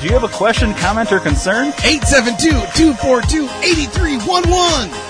Do you have a question, comment, or concern? 872-242-8311.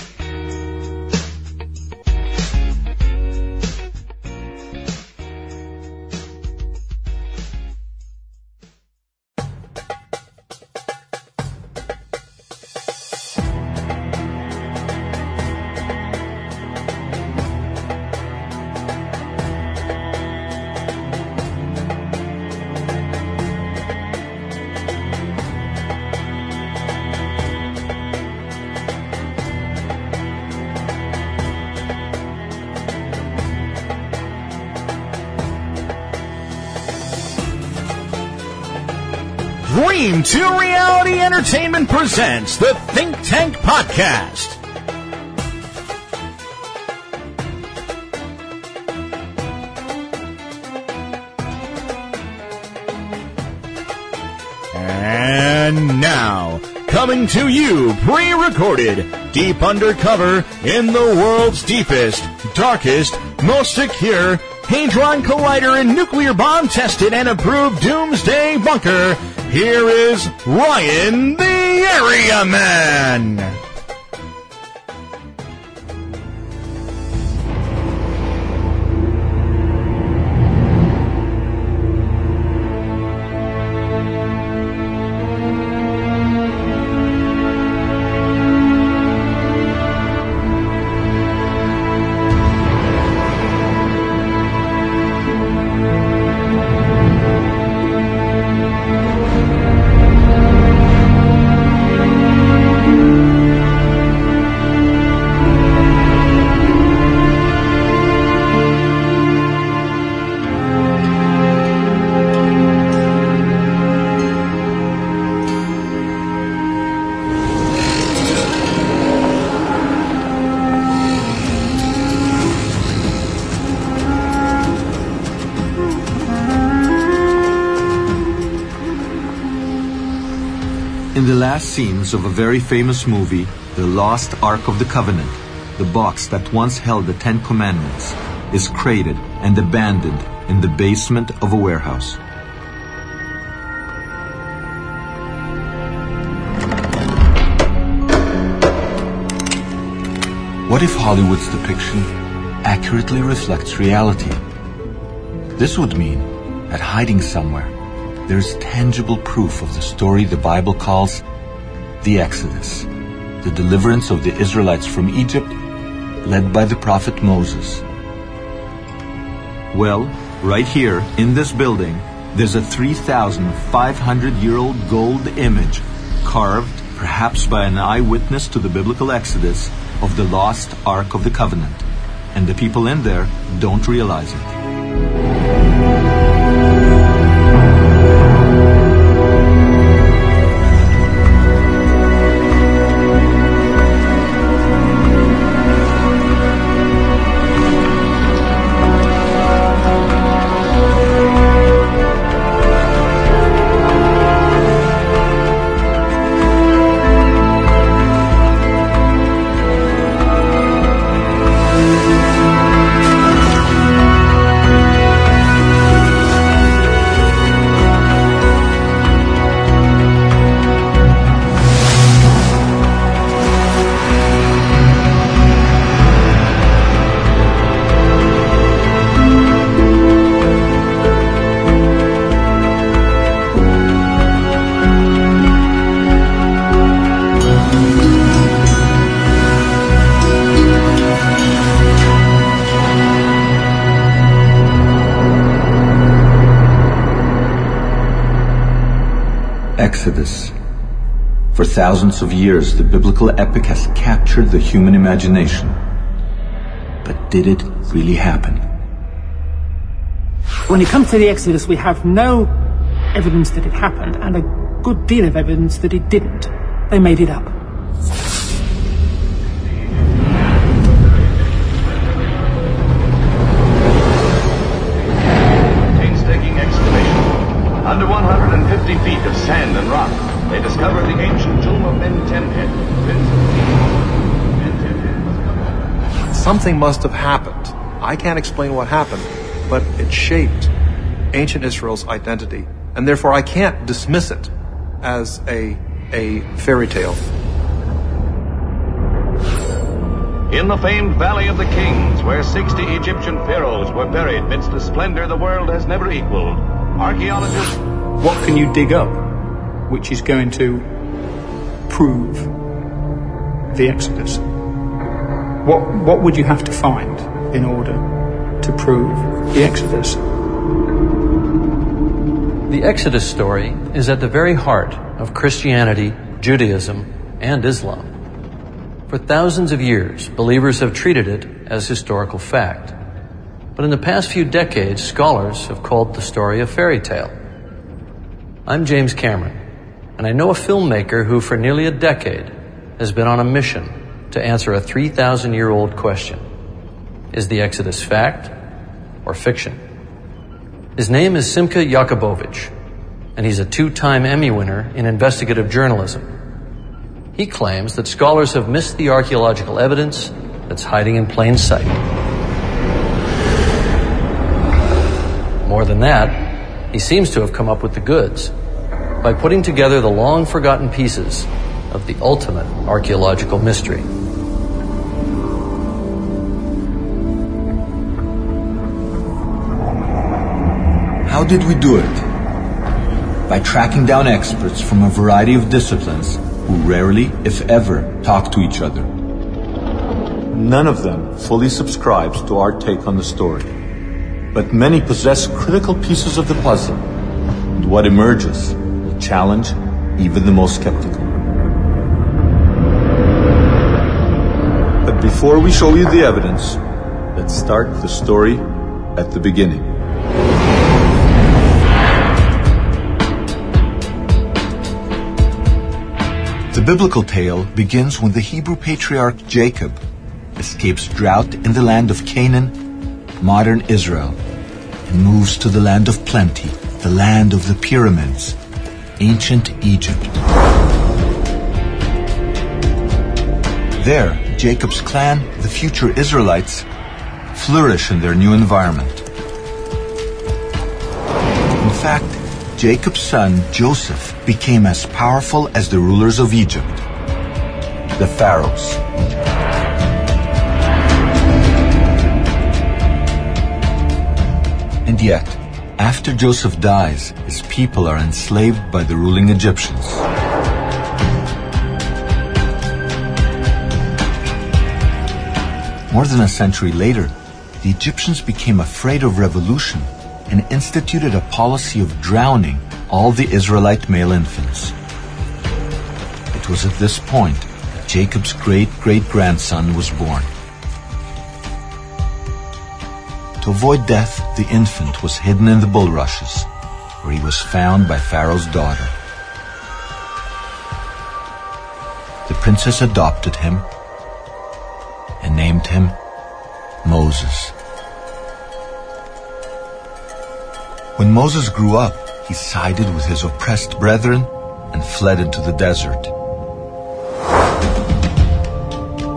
Entertainment presents the Think Tank Podcast. And now, coming to you pre-recorded, deep undercover in the world's deepest, darkest, most secure Hadron Collider and nuclear bomb tested and approved doomsday bunker, here is Ryan the Area Man. Scenes of a very famous movie, The Lost Ark of the Covenant, the box that once held the Ten Commandments is crated and abandoned in the basement of a warehouse. What if Hollywood's depiction accurately reflects reality? This would mean that hiding somewhere, there's tangible proof of the story the Bible calls the Exodus, the deliverance of the Israelites from Egypt, led by the prophet Moses. Well, right here in this building, there's a 3,500 year old gold image carved, perhaps by an eyewitness to the biblical Exodus, of the lost Ark of the Covenant. And the people in there don't realize it. Thousands of years, the biblical epic has captured the human imagination. But did it really happen? When it comes to the Exodus, we have no evidence that it happened and a good deal of evidence that it didn't. They made it up. Something must have happened. I can't explain what happened, but it shaped ancient Israel's identity, and therefore I can't dismiss it as a, a fairy tale. In the famed Valley of the Kings, where 60 Egyptian pharaohs were buried midst a splendor the world has never equaled, archaeologists what can you dig up which is going to prove the Exodus? What, what would you have to find in order to prove the Exodus? The Exodus story is at the very heart of Christianity, Judaism, and Islam. For thousands of years, believers have treated it as historical fact. But in the past few decades, scholars have called the story a fairy tale. I'm James Cameron, and I know a filmmaker who, for nearly a decade, has been on a mission to answer a 3,000 year old question Is the Exodus fact or fiction? His name is Simcha Jacobovici, and he's a two time Emmy winner in investigative journalism. He claims that scholars have missed the archaeological evidence that's hiding in plain sight. More than that, he seems to have come up with the goods by putting together the long forgotten pieces of the ultimate archaeological mystery. Did we do it? By tracking down experts from a variety of disciplines who rarely, if ever, talk to each other. None of them fully subscribes to our take on the story, but many possess critical pieces of the puzzle, and what emerges will challenge even the most skeptical. But before we show you the evidence, let's start the story at the beginning. The biblical tale begins when the Hebrew patriarch Jacob escapes drought in the land of Canaan, modern Israel, and moves to the land of plenty, the land of the pyramids, ancient Egypt. There, Jacob's clan, the future Israelites, flourish in their new environment. In fact, Jacob's son, Joseph, became as powerful as the rulers of Egypt, the pharaohs. And yet, after Joseph dies, his people are enslaved by the ruling Egyptians. More than a century later, the Egyptians became afraid of revolution and instituted a policy of drowning all the Israelite male infants. It was at this point that Jacob's great great grandson was born. To avoid death, the infant was hidden in the bulrushes, where he was found by Pharaoh's daughter. The princess adopted him and named him Moses. When Moses grew up, he sided with his oppressed brethren and fled into the desert.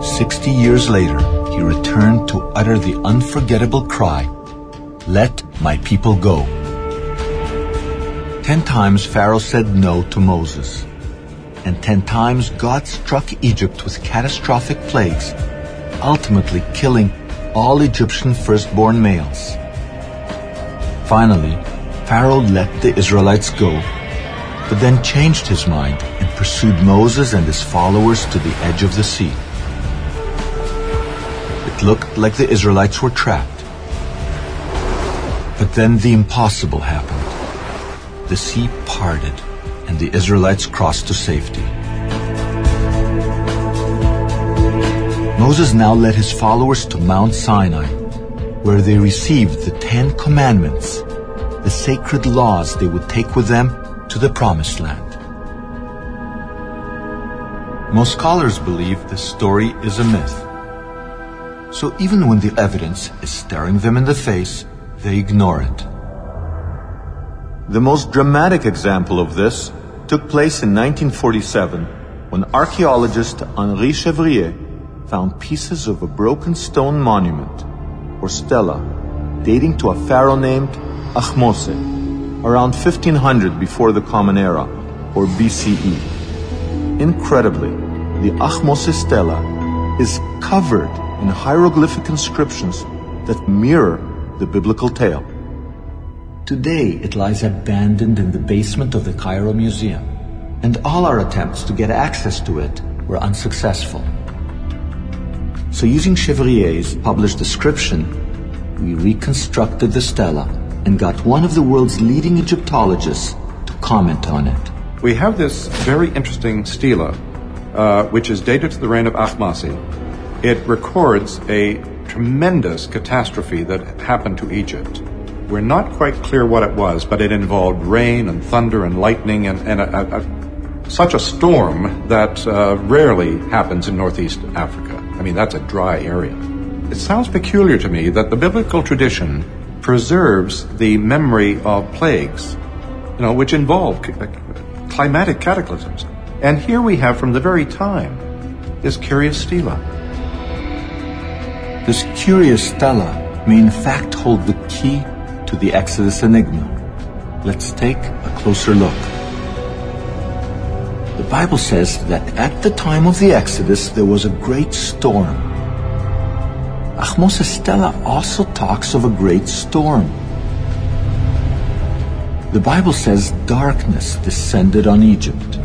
Sixty years later, he returned to utter the unforgettable cry, Let my people go. Ten times Pharaoh said no to Moses, and ten times God struck Egypt with catastrophic plagues, ultimately killing all Egyptian firstborn males. Finally, Pharaoh let the Israelites go, but then changed his mind and pursued Moses and his followers to the edge of the sea. It looked like the Israelites were trapped. But then the impossible happened. The sea parted, and the Israelites crossed to safety. Moses now led his followers to Mount Sinai, where they received the Ten Commandments, the sacred laws they would take with them to the Promised Land. Most scholars believe this story is a myth. So even when the evidence is staring them in the face, they ignore it. The most dramatic example of this took place in 1947 when archaeologist Henri Chevrier found pieces of a broken stone monument, or stela, dating to a pharaoh named Ahmose, around 1500 before the Common Era, or BCE. Incredibly, the Ahmose stela is covered in hieroglyphic inscriptions that mirror the biblical tale. Today, it lies abandoned in the basement of the Cairo Museum, and all our attempts to get access to it were unsuccessful. So using Chevrier's published description, we reconstructed the stela and got one of the world's leading Egyptologists to comment on it. We have this very interesting stela, uh, which is dated to the reign of Ahmasi. It records a tremendous catastrophe that happened to Egypt. We're not quite clear what it was, but it involved rain and thunder and lightning and, and a, a, such a storm that uh, rarely happens in northeast Africa. I mean, that's a dry area. It sounds peculiar to me that the biblical tradition preserves the memory of plagues, you know, which involve uh, climatic cataclysms. And here we have from the very time this curious stela. This curious stela may in fact hold the key to the Exodus enigma. Let's take a closer look. The Bible says that at the time of the Exodus there was a great storm. Ahmose Stela also talks of a great storm. The Bible says darkness descended on Egypt.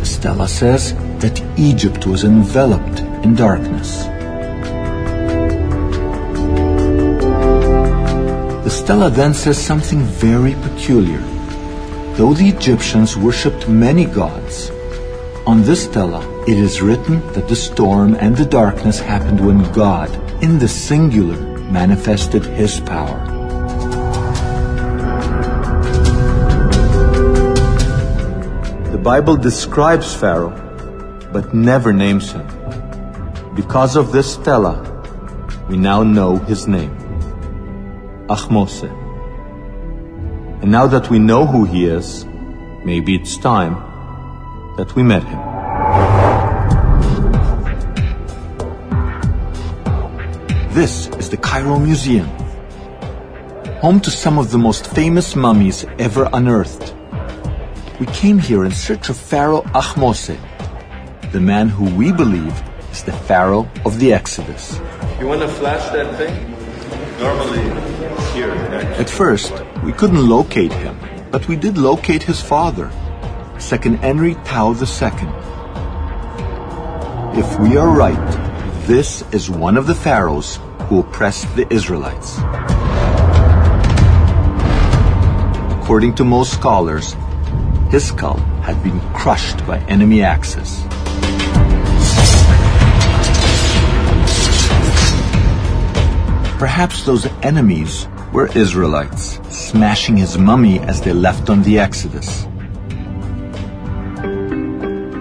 The Stela says that Egypt was enveloped in darkness. The stela then says something very peculiar. Though the Egyptians worshipped many gods, on this stela it is written that the storm and the darkness happened when God, in the singular, manifested his power. The Bible describes Pharaoh, but never names him. Because of this stela, we now know his name. Ahmose. And now that we know who he is, maybe it's time that we met him. This is the Cairo Museum, home to some of the most famous mummies ever unearthed. We came here in search of Pharaoh Ahmose, the man who we believe is the Pharaoh of the Exodus. You want to flash that thing? Normally, here. At first, we couldn't locate him, but we did locate his father, Seqenenre Tao II. If we are right, this is one of the pharaohs who oppressed the Israelites. According to most scholars, his skull had been crushed by enemy axes. Perhaps those enemies were Israelites, smashing his mummy as they left on the Exodus.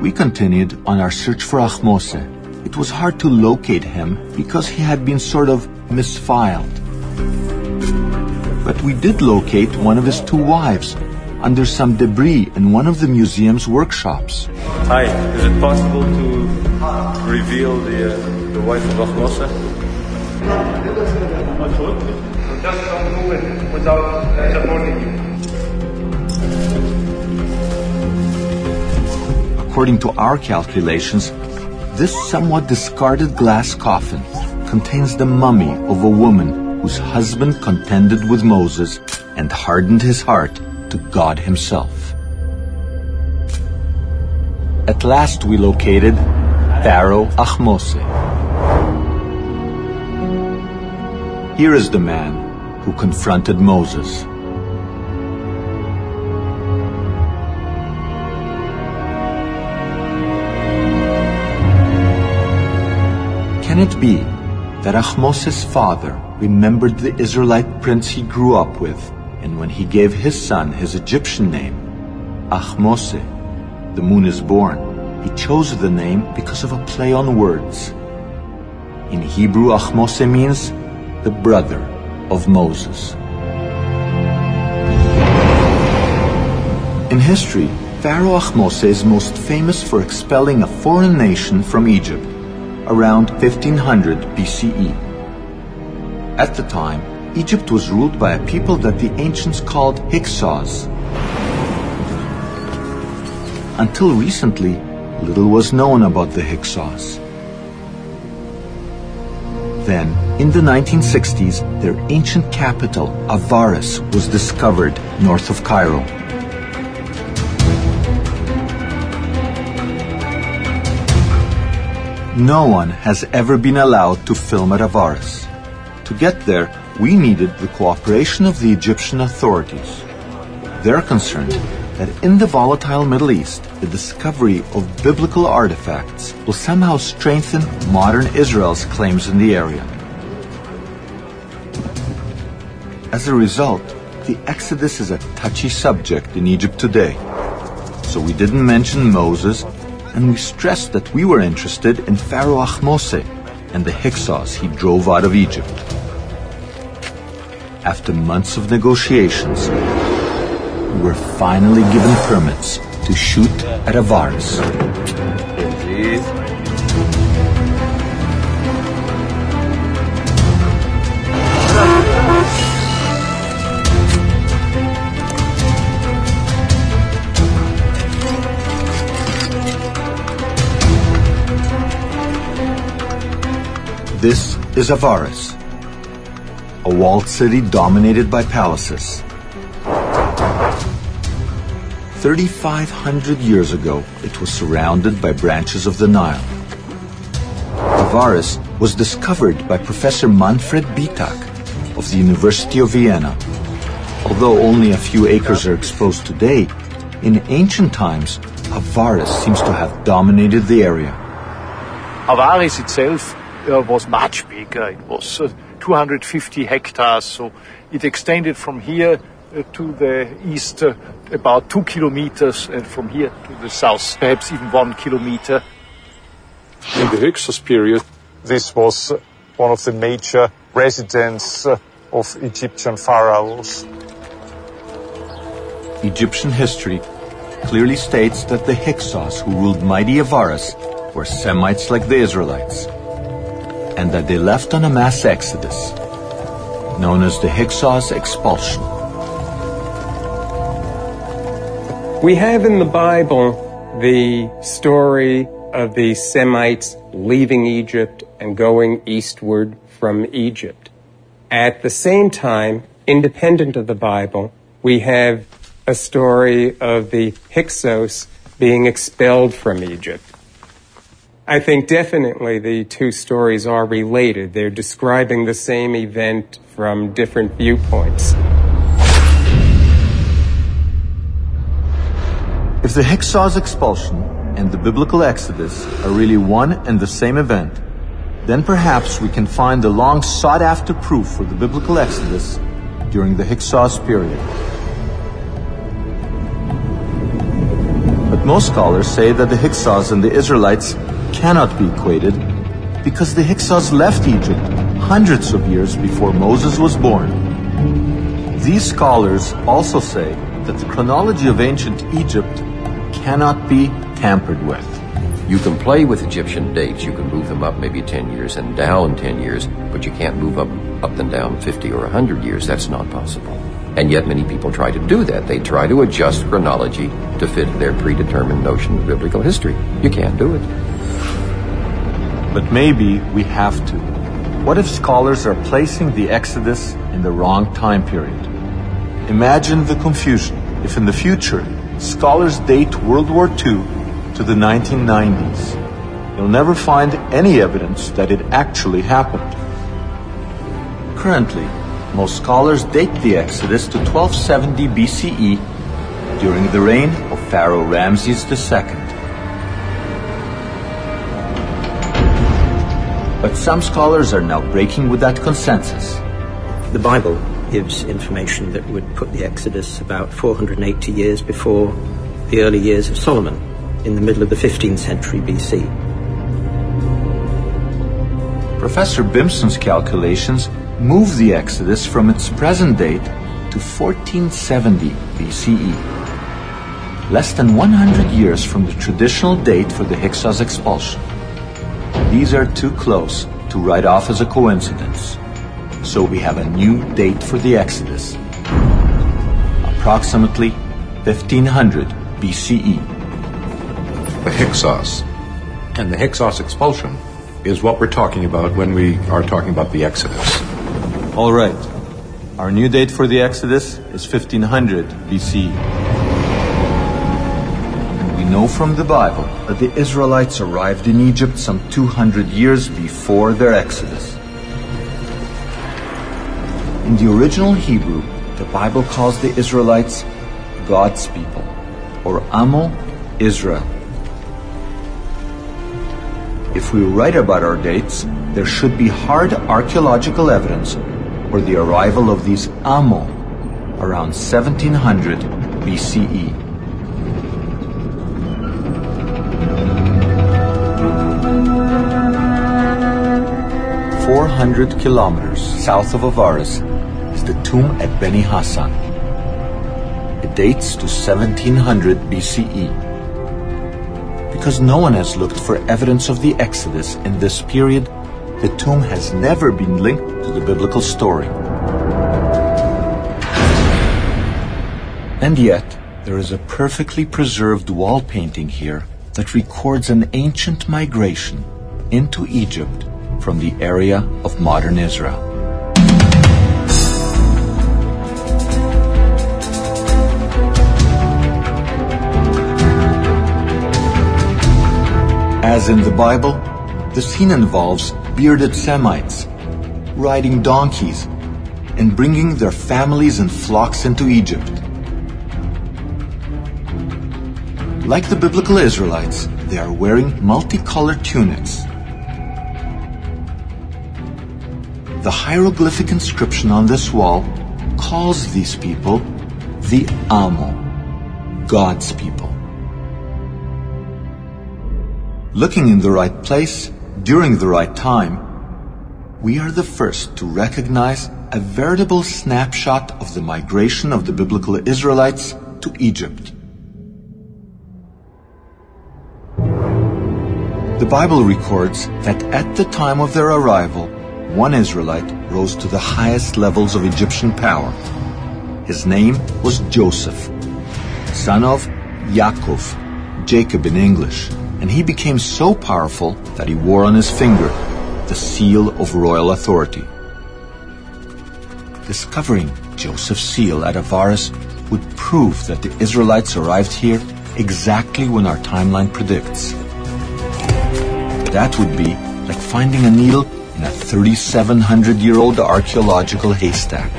We continued on our search for Ahmose. It was hard to locate him because he had been sort of misfiled. But we did locate one of his two wives under some debris in one of the museum's workshops. Hi, is it possible to reveal the, uh, the wife of Ahmose? Just don't move it without supporting you. According to our calculations, this somewhat discarded glass coffin contains the mummy of a woman whose husband contended with Moses and hardened his heart to God Himself. At last we located Pharaoh Ahmose. Here is the man who confronted Moses. Can it be that Ahmose's father remembered the Israelite prince he grew up with, and when he gave his son his Egyptian name, Ahmose, the moon is born, he chose the name because of a play on words. In Hebrew, Ahmose means the brother of Moses. In history, Pharaoh Ahmose is most famous for expelling a foreign nation from Egypt around 1500 BCE. At the time, Egypt was ruled by a people that the ancients called Hyksos. Until recently, little was known about the Hyksos. Then, in the 1960s, their ancient capital, Avaris, was discovered north of Cairo. No one has ever been allowed to film at Avaris. To get there, we needed the cooperation of the Egyptian authorities. They're concerned that in the volatile Middle East, the discovery of biblical artifacts will somehow strengthen modern Israel's claims in the area. As a result, the Exodus is a touchy subject in Egypt today. So we didn't mention Moses and we stressed that we were interested in Pharaoh Ahmose and the Hyksos he drove out of Egypt. After months of negotiations, we were finally given permits to shoot at Avaris. This is Avaris, a walled city dominated by palaces. 3,500 years ago, it was surrounded by branches of the Nile. Avaris was discovered by Professor Manfred Bietak of the University of Vienna. Although only a few acres are exposed today, in ancient times, Avaris seems to have dominated the area. Avaris itself uh, was much bigger. It was uh, 250 hectares, so it extended from here uh, to the east uh, about two kilometers, and from here to the south, perhaps even one kilometer. In the Hyksos period, this was uh, one of the major residences uh, of Egyptian pharaohs. Egyptian history clearly states that the Hyksos who ruled mighty Avaris were Semites like the Israelites and that they left on a mass exodus, known as the Hyksos expulsion. We have in the Bible the story of the Semites leaving Egypt and going eastward from Egypt. At the same time, independent of the Bible, we have a story of the Hyksos being expelled from Egypt. I think definitely the two stories are related. They're describing the same event from different viewpoints. If the Hyksos expulsion and the biblical Exodus are really one and the same event, then perhaps we can find the long sought after proof for the biblical Exodus during the Hyksos period. But most scholars say that the Hyksos and the Israelites cannot be equated because the Hyksos left Egypt hundreds of years before Moses was born. These scholars also say that the chronology of ancient Egypt cannot be tampered with. You can play with Egyptian dates. You can move them up maybe 10 years and down 10 years, but you can't move up, up and down 50 or 100 years. That's not possible. And yet many people try to do that. They try to adjust chronology to fit their predetermined notion of biblical history. You can't do it. But maybe we have to. What if scholars are placing the Exodus in the wrong time period? Imagine the confusion if in the future scholars date World War II to the 1990s. You'll never find any evidence that it actually happened. Currently, most scholars date the Exodus to 1270 BCE during the reign of Pharaoh Ramses II. But some scholars are now breaking with that consensus. The Bible gives information that would put the Exodus about 480 years before the early years of Solomon, in the middle of the 15th century BC. Professor Bimson's calculations move the Exodus from its present date to 1470 BCE, less than 100 years from the traditional date for the Hyksos expulsion. These are too close to write off as a coincidence. So we have a new date for the Exodus. Approximately 1500 BCE. The Hyksos. And the Hyksos expulsion is what we're talking about when we are talking about the Exodus. All right. Our new date for the Exodus is 1500 BC. Know from the Bible that the Israelites arrived in Egypt some 200 years before their Exodus. In the original Hebrew, the Bible calls the Israelites God's people, or Amo Israel. If we write about our dates, there should be hard archaeological evidence for the arrival of these Amo around 1700 BCE. Four hundred kilometers south of Avaris is the tomb at Beni Hassan. It dates to 1700 BCE. Because no one has looked for evidence of the Exodus in this period, the tomb has never been linked to the biblical story. And yet, there is a perfectly preserved wall painting here that records an ancient migration into Egypt from the area of modern Israel. As in the Bible, the scene involves bearded Semites riding donkeys and bringing their families and flocks into Egypt. Like the biblical Israelites, they are wearing multicolored tunics. The hieroglyphic inscription on this wall calls these people the Amo, God's people. Looking in the right place during the right time, we are the first to recognize a veritable snapshot of the migration of the biblical Israelites to Egypt. The Bible records that at the time of their arrival, one Israelite rose to the highest levels of Egyptian power. His name was Joseph, son of Yaakov, Jacob in English, and he became so powerful that he wore on his finger the seal of royal authority. Discovering Joseph's seal at Avaris would prove that the Israelites arrived here exactly when our timeline predicts. That would be like finding a needle in a 3,700 year old archaeological haystack.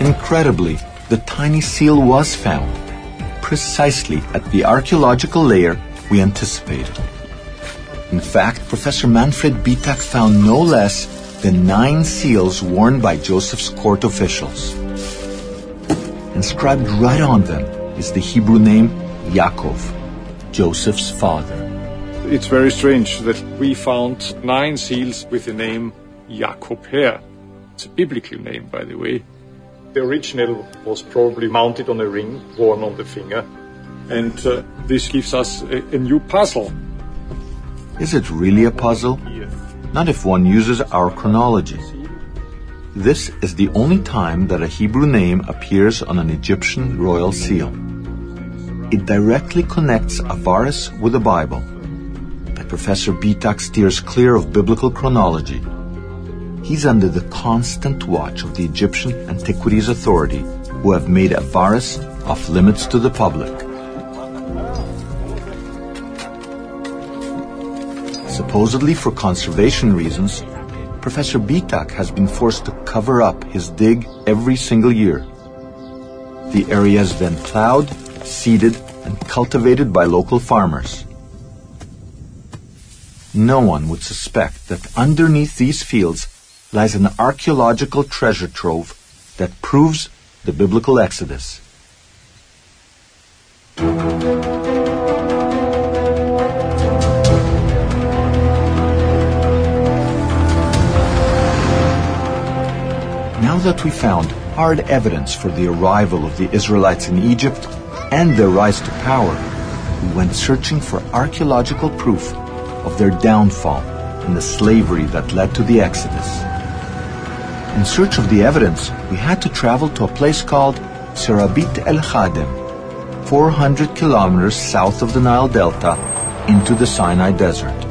Incredibly, the tiny seal was found, precisely at the archaeological layer we anticipated. In fact, Professor Manfred Bietak found no less than nine seals worn by Joseph's court officials. Inscribed right on them is the Hebrew name Yaakov, Joseph's father. It's very strange that we found nine seals with the name Jacob here. It's a biblical name, by the way. The original was probably mounted on a ring worn on the finger. And uh, this gives us a, a new puzzle. Is it really a puzzle? Not if one uses our chronology. This is the only time that a Hebrew name appears on an Egyptian royal seal. It directly connects Avaris with the Bible. But Professor Bietak steers clear of biblical chronology. He's under the constant watch of the Egyptian Antiquities Authority, who have made Avaris off limits to the public. Supposedly for conservation reasons, Professor Bietak has been forced to cover up his dig every single year. The area is then plowed, seeded, and cultivated by local farmers. No one would suspect that underneath these fields lies an archaeological treasure trove that proves the biblical exodus. That we found hard evidence for the arrival of the Israelites in Egypt and their rise to power, we went searching for archaeological proof of their downfall and the slavery that led to the Exodus. In search of the evidence, we had to travel to a place called Serabit el Khadem, 400 kilometers south of the Nile Delta into the Sinai Desert.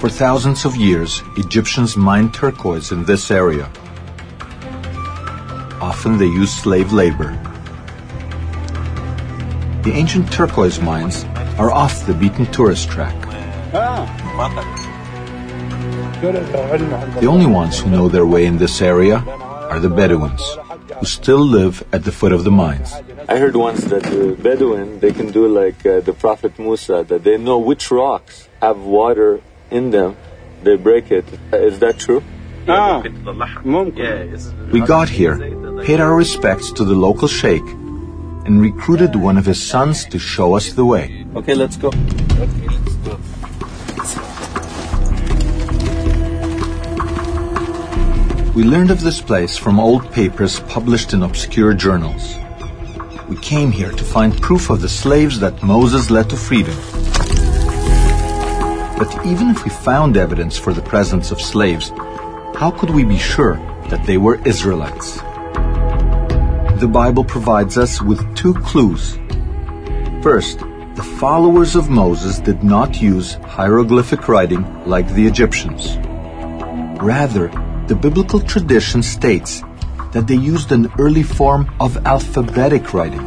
For thousands of years, Egyptians mined turquoise in this area. Often they used slave labor. The ancient turquoise mines are off the beaten tourist track. The only ones who know their way in this area are the Bedouins, who still live at the foot of the mines. I heard once that the Bedouin, they can do like uh, the Prophet Musa, that they know which rocks have water in them. They break it. Is that true? We got here, paid our respects to the local sheikh, and recruited one of his sons to show us the way. Okay, let's go. We learned of this place from old papers published in obscure journals. We came here to find proof of the slaves that Moses led to freedom. But even if we found evidence for the presence of slaves, how could we be sure that they were Israelites? The Bible provides us with two clues. First, the followers of Moses did not use hieroglyphic writing like the Egyptians. Rather, the biblical tradition states that they used an early form of alphabetic writing.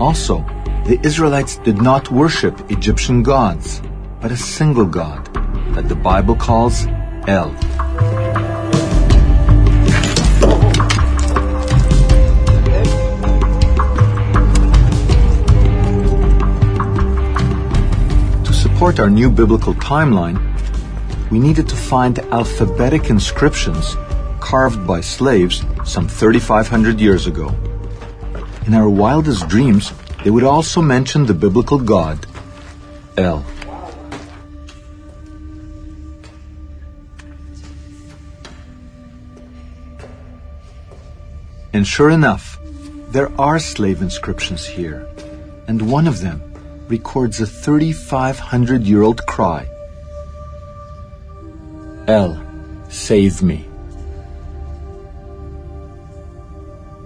Also, the Israelites did not worship Egyptian gods, but a single God that the Bible calls El. To support our new biblical timeline, we needed to find alphabetic inscriptions carved by slaves some 3,500 years ago. In our wildest dreams, they would also mention the biblical god, El. And sure enough, there are slave inscriptions here, and one of them records a 3,500 year old cry El, save me.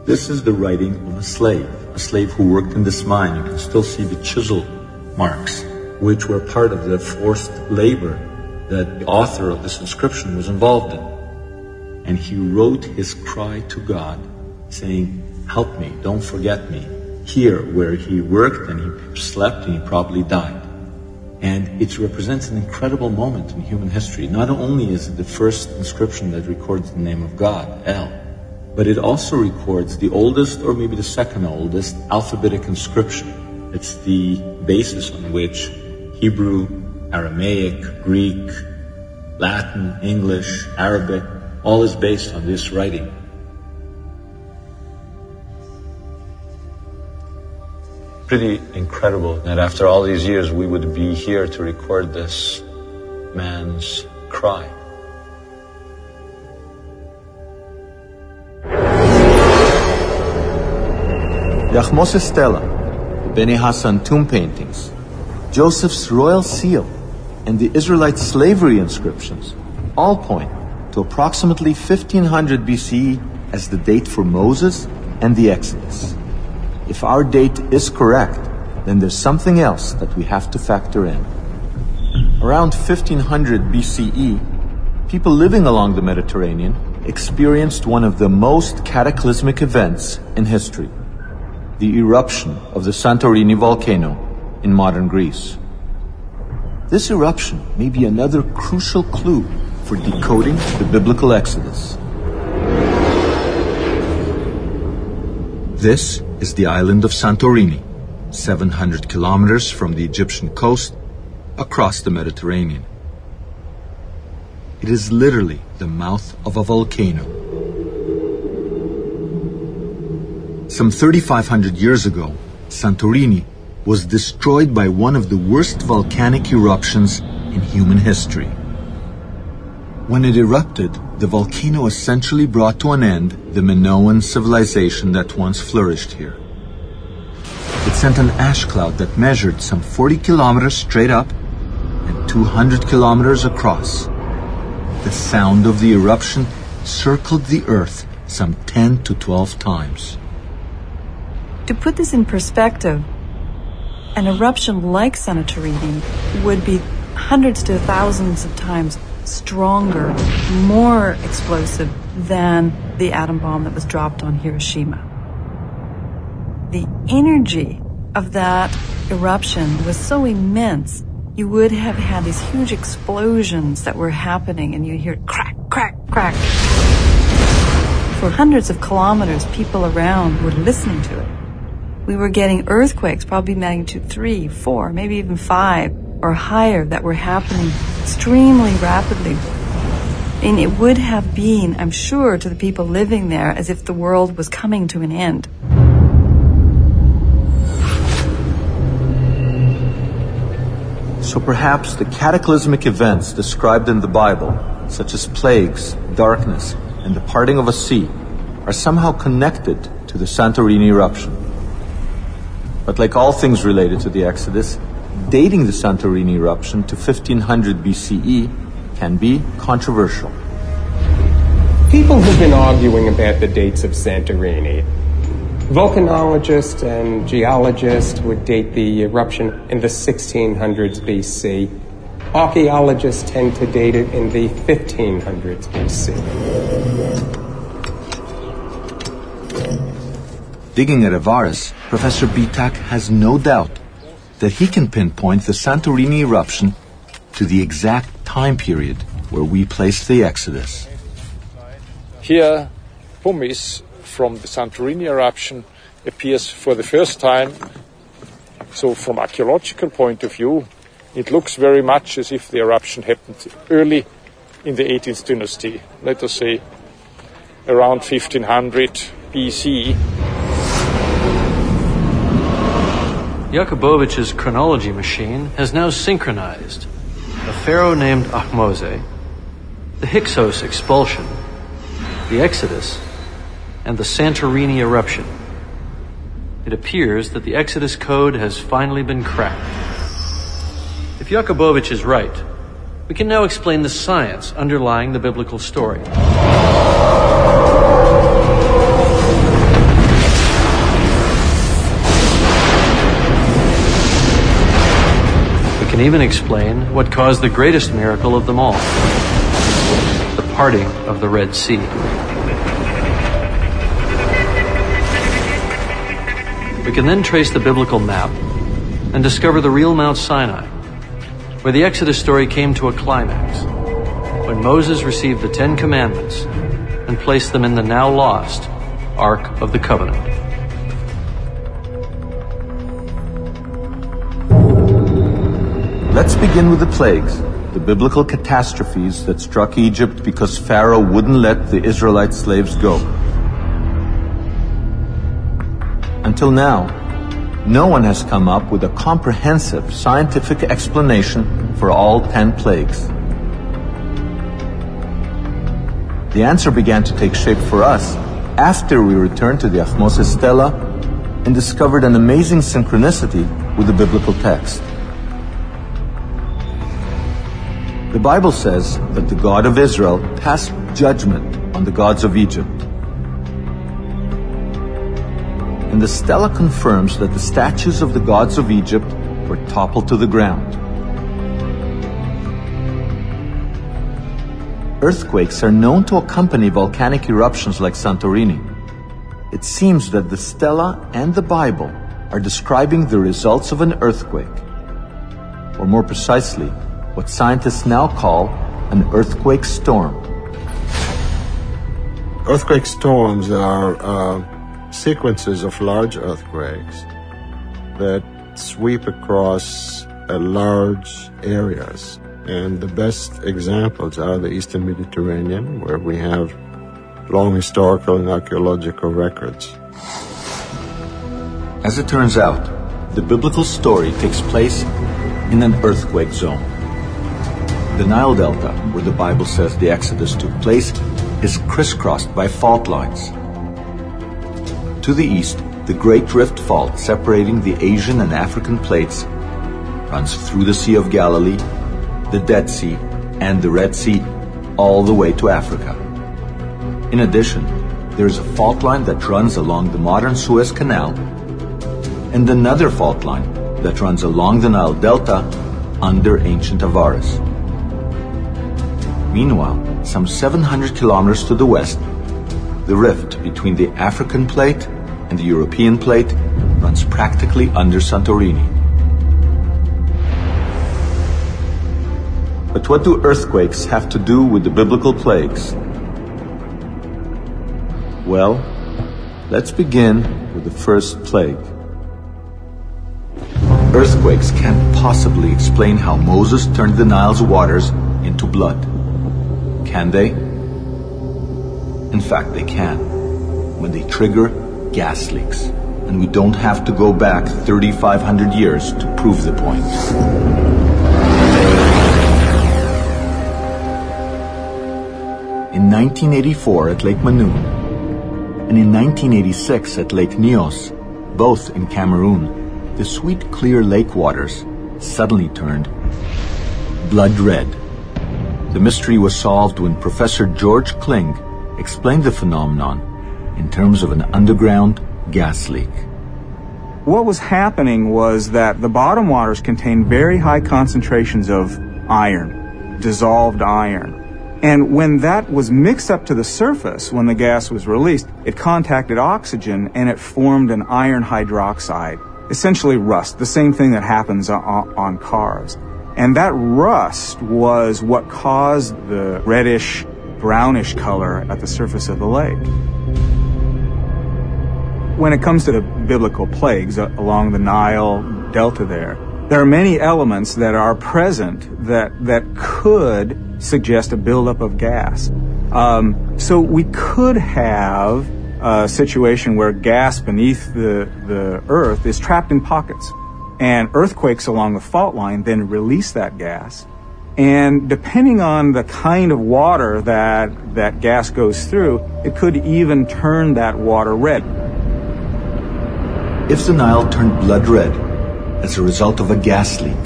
This is the writing of a slave, a slave who worked in this mine. You can still see the chisel marks, which were part of the forced labor that the author of this inscription was involved in. And he wrote his cry to God, saying, Help me, don't forget me. Here, where he worked and he slept and he probably died. And it represents an incredible moment in human history. Not only is it the first inscription that records the name of God, El, but it also records the oldest, or maybe the second oldest, alphabetic inscription. It's the basis on which Hebrew, Aramaic, Greek, Latin, English, Arabic, all is based on this writing. Pretty incredible that after all these years we would be here to record this man's cry. Ahmose Stela, the Beni Hassan tomb paintings, Joseph's royal seal, and the Israelite slavery inscriptions all point to approximately 1500 BCE as the date for Moses and the Exodus. If our date is correct, then there's something else that we have to factor in. Around 1500 BCE, people living along the Mediterranean experienced one of the most cataclysmic events in history the eruption of the Santorini volcano in modern Greece. This eruption may be another crucial clue for decoding the biblical Exodus. This is the island of Santorini, 700 kilometers from the Egyptian coast across the Mediterranean. It is literally the mouth of a volcano. Some 3,500 years ago, Santorini was destroyed by one of the worst volcanic eruptions in human history. When it erupted, the volcano essentially brought to an end the Minoan civilization that once flourished here. It sent an ash cloud that measured some 40 kilometers straight up and 200 kilometers across. The sound of the eruption circled the earth some 10 to 12 times. To put this in perspective, an eruption like Santorini would be hundreds to thousands of times stronger, more explosive than the atom bomb that was dropped on Hiroshima. The energy of that eruption was so immense, you would have had these huge explosions that were happening, and you hear crack, crack, crack. For hundreds of kilometers, people around were listening to it. We were getting earthquakes, probably magnitude three, four, maybe even five or higher, that were happening extremely rapidly. And it would have been, I'm sure, to the people living there as if the world was coming to an end. So perhaps the cataclysmic events described in the Bible, such as plagues, darkness, and the parting of a sea, are somehow connected to the Santorini eruption. But like all things related to the Exodus, dating the Santorini eruption to 1500 BCE can be controversial. People have been arguing about the dates of Santorini. Volcanologists and geologists would date the eruption in the 1600s BC. Archaeologists tend to date it in the 1500s BC. Digging at Avaris, Professor Bietak has no doubt that he can pinpoint the Santorini eruption to the exact time period where we place the Exodus. Here, pumice from the Santorini eruption appears for the first time. So, from archaeological point of view, it looks very much as if the eruption happened early in the 18th dynasty, let us say around 1500 BC. Jacobovici's chronology machine has now synchronized a pharaoh named Ahmose, the Hyksos expulsion, the Exodus, and the Santorini eruption. It appears that the Exodus code has finally been cracked. If Yakubovich is right, we can now explain the science underlying the biblical story. Can even explain what caused the greatest miracle of them all the parting of the Red Sea. We can then trace the biblical map and discover the real Mount Sinai, where the Exodus story came to a climax, when Moses received the Ten Commandments and placed them in the now lost Ark of the Covenant. Let's begin with the plagues, the biblical catastrophes that struck Egypt because Pharaoh wouldn't let the Israelite slaves go. Until now, no one has come up with a comprehensive scientific explanation for all ten plagues. The answer began to take shape for us after we returned to the Ahmose Stela and discovered an amazing synchronicity with the biblical text. The Bible says that the God of Israel passed judgment on the gods of Egypt. And the stela confirms that the statues of the gods of Egypt were toppled to the ground. earthquakes are known to accompany volcanic eruptions like Santorini. It seems that the stela and the Bible are describing the results of an earthquake, or more precisely, what scientists now call an earthquake storm. Earthquake storms are uh, sequences of large earthquakes that sweep across uh, large areas. And the best examples are the Eastern Mediterranean, where we have long historical and archaeological records. As it turns out, the biblical story takes place in an earthquake zone. The Nile Delta, where the Bible says the Exodus took place, is crisscrossed by fault lines. To the east, the Great Rift Fault separating the Asian and African plates runs through the Sea of Galilee, the Dead Sea, and the Red Sea, all the way to Africa. In addition, there is a fault line that runs along the modern Suez Canal and another fault line that runs along the Nile Delta under ancient Avaris. Meanwhile, some 700 kilometers to the west, the rift between the African plate and the European plate runs practically under Santorini. But what do earthquakes have to do with the biblical plagues? Well, let's begin with the first plague. Earthquakes can't possibly explain how Moses turned the Nile's waters into blood. Can they? In fact, they can. When they trigger gas leaks. And we don't have to go back 3,500 years to prove the point. In 1984 at Lake Monoun, and in 1986 at Lake Nyos, both in Cameroon, the sweet clear lake waters suddenly turned blood red. The mystery was solved when Professor George Kling explained the phenomenon in terms of an underground gas leak. What was happening was that the bottom waters contained very high concentrations of iron, dissolved iron. And when that was mixed up to the surface, when the gas was released, it contacted oxygen and it formed an iron hydroxide, essentially rust, the same thing that happens on, on cars. And that rust was what caused the reddish, brownish color at the surface of the lake. When it comes to the biblical plagues along the Nile Delta there, there are many elements that are present that, that could suggest a buildup of gas. Um, so we could have a situation where gas beneath the, the earth is trapped in pockets. And earthquakes along the fault line then release that gas. And depending on the kind of water that that gas goes through, it could even turn that water red. If the Nile turned blood red as a result of a gas leak,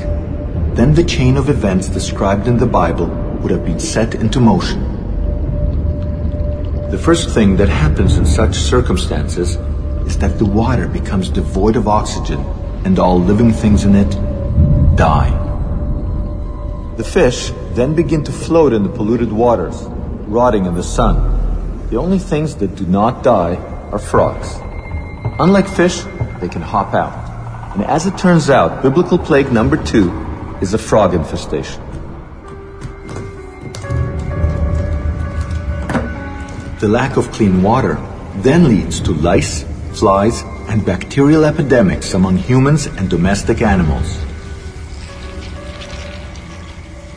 then the chain of events described in the Bible would have been set into motion. The first thing that happens in such circumstances is that the water becomes devoid of oxygen and all living things in it die. The fish then begin to float in the polluted waters, rotting in the sun. The only things that do not die are frogs. Unlike fish, they can hop out. And as it turns out, biblical plague number two is a frog infestation. The lack of clean water then leads to lice, flies, and bacterial epidemics among humans and domestic animals.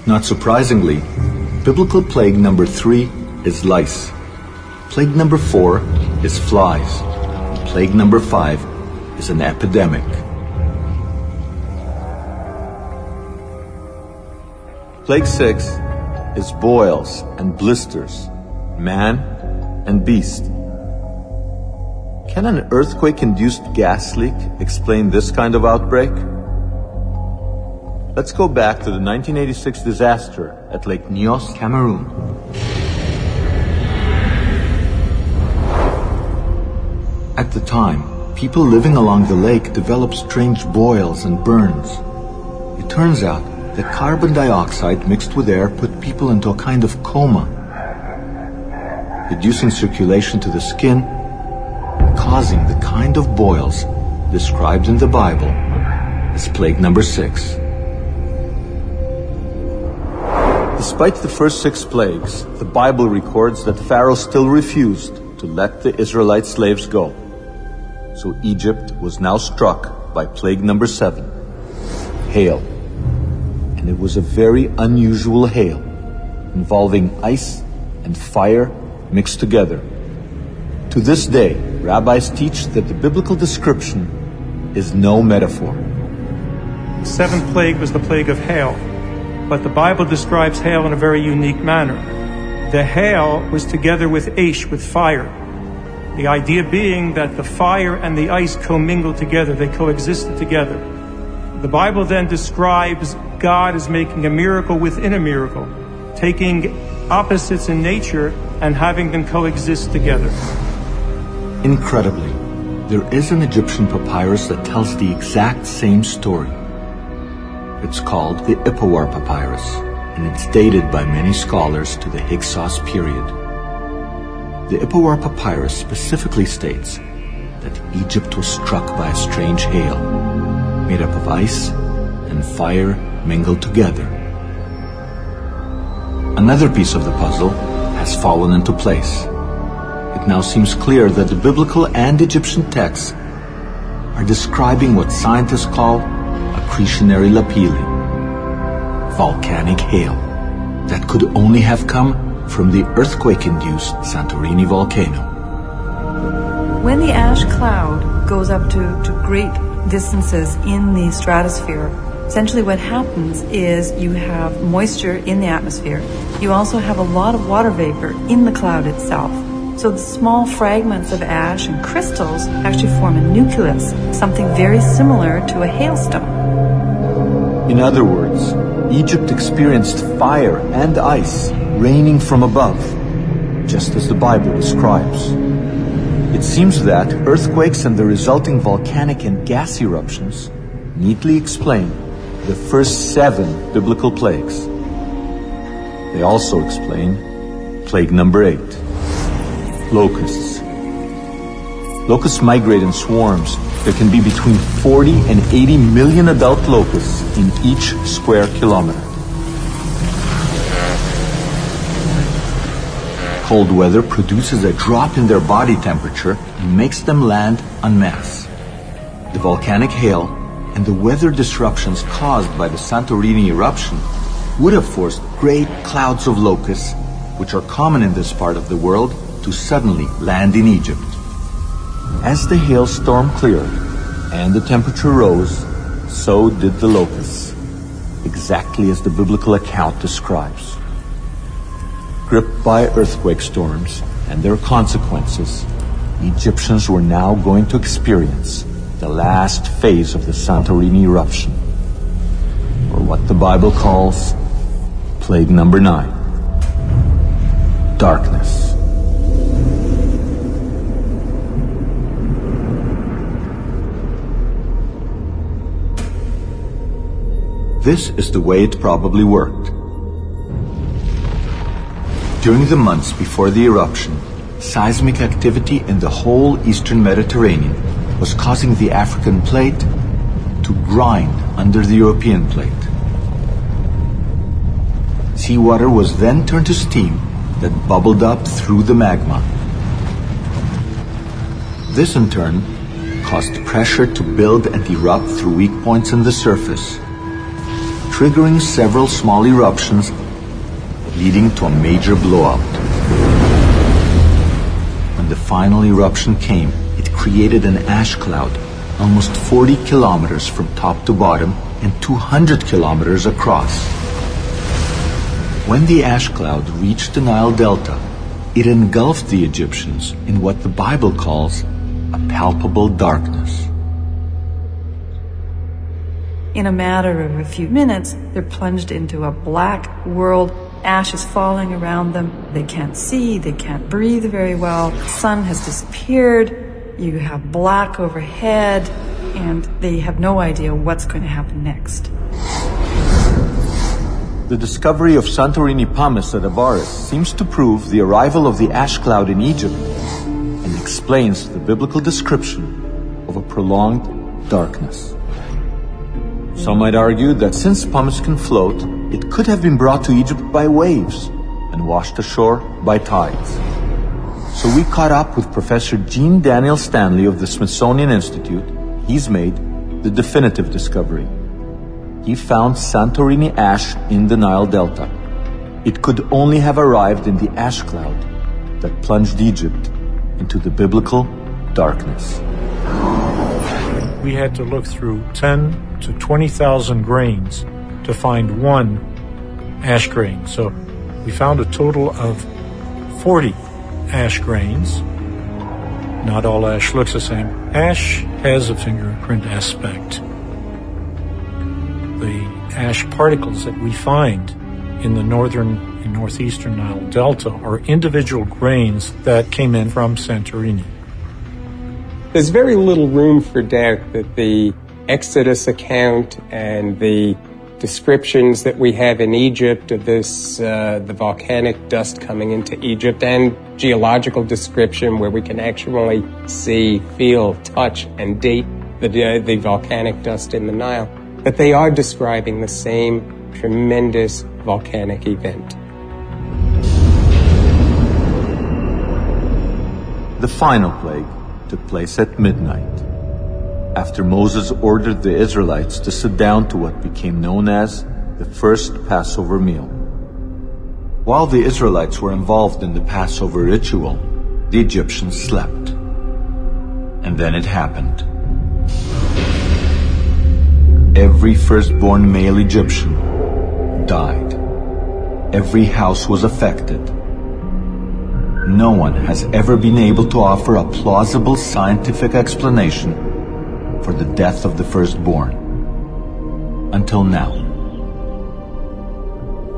Not surprisingly, biblical plague number three is lice. Plague number four is flies. Plague number five is an epidemic. Plague six is boils and blisters, man and beast. Can an earthquake induced gas leak explain this kind of outbreak? Let's go back to the 1986 disaster at Lake Nyos, Cameroon. At the time, people living along the lake developed strange boils and burns. It turns out that carbon dioxide mixed with air put people into a kind of coma. reducing circulation to the skin, causing the kind of boils described in the Bible as plague number six. Despite the first six plagues, the Bible records that Pharaoh still refused to let the Israelite slaves go. So Egypt was now struck by plague number seven, hail. And it was a very unusual hail, involving ice and fire mixed together. To this day, rabbis teach that the biblical description is no metaphor. The seventh plague was the plague of hail, but the Bible describes hail in a very unique manner. The hail was together with ash, with fire. The idea being that the fire and the ice commingled together, they coexisted together. The Bible then describes God as making a miracle within a miracle, taking opposites in nature and having them coexist together. Incredibly, there is an Egyptian papyrus that tells the exact same story. It's called the Ipuwer Papyrus, and it's dated by many scholars to the Hyksos period. The Ipuwer Papyrus specifically states that Egypt was struck by a strange hail, made up of ice and fire mingled together. Another piece of the puzzle has fallen into place. It now seems clear that the biblical and Egyptian texts are describing what scientists call accretionary lapilli, volcanic hail, that could only have come from the earthquake-induced Santorini volcano. When the ash cloud goes up to, to great distances in the stratosphere, essentially what happens is you have moisture in the atmosphere. You also have a lot of water vapor in the cloud itself. So the small fragments of ash and crystals actually form a nucleus, something very similar to a hailstone. In other words, Egypt experienced fire and ice raining from above, just as the Bible describes. It seems that earthquakes and the resulting volcanic and gas eruptions neatly explain the first seven biblical plagues. They also explain plague number eight locusts. Locusts migrate in swarms. There can be between 40 and 80 million adult locusts in each square kilometer. Cold weather produces a drop in their body temperature and makes them land en masse. The volcanic hail and the weather disruptions caused by the Santorini eruption would have forced great clouds of locusts, which are common in this part of the world, to suddenly land in Egypt. As the hailstorm cleared and the temperature rose, so did the locusts, exactly as the biblical account describes. Gripped by earthquake storms and their consequences, Egyptians were now going to experience the last phase of the Santorini eruption, or what the Bible calls plague number nine darkness. This is the way it probably worked. During the months before the eruption, seismic activity in the whole eastern Mediterranean was causing the African plate to grind under the European plate. Seawater was then turned to steam that bubbled up through the magma. This in turn caused pressure to build and erupt through weak points in the surface, triggering several small eruptions, leading to a major blowout. When the final eruption came, it created an ash cloud almost 40 kilometers from top to bottom and 200 kilometers across. When the ash cloud reached the Nile Delta, it engulfed the Egyptians in what the Bible calls a palpable darkness. In a matter of a few minutes, they're plunged into a black world. Ash is falling around them. They can't see, they can't breathe very well. Sun has disappeared. You have black overhead, and they have no idea what's going to happen next. The discovery of Santorini pumice at Avaris seems to prove the arrival of the ash cloud in Egypt and explains the biblical description of a prolonged darkness. Some might argue that since pumice can float, it could have been brought to Egypt by waves and washed ashore by tides. So we caught up with Professor Jean Daniel Stanley of the Smithsonian Institute. He's made the definitive discovery he found Santorini ash in the Nile Delta. It could only have arrived in the ash cloud that plunged Egypt into the biblical darkness. We had to look through 10 to 20,000 grains to find one ash grain. So we found a total of 40 ash grains. Not all ash looks the same. Ash has a fingerprint aspect the ash particles that we find in the northern and northeastern Nile Delta are individual grains that came in from Santorini. There's very little room for doubt that the Exodus account and the descriptions that we have in Egypt of this, uh, the volcanic dust coming into Egypt, and geological description where we can actually see, feel, touch, and date the, uh, the volcanic dust in the Nile that they are describing the same tremendous volcanic event. The final plague took place at midnight, after Moses ordered the Israelites to sit down to what became known as the first Passover meal. While the Israelites were involved in the Passover ritual, the Egyptians slept. And then it happened. Every firstborn male Egyptian died. Every house was affected. No one has ever been able to offer a plausible scientific explanation for the death of the firstborn. Until now.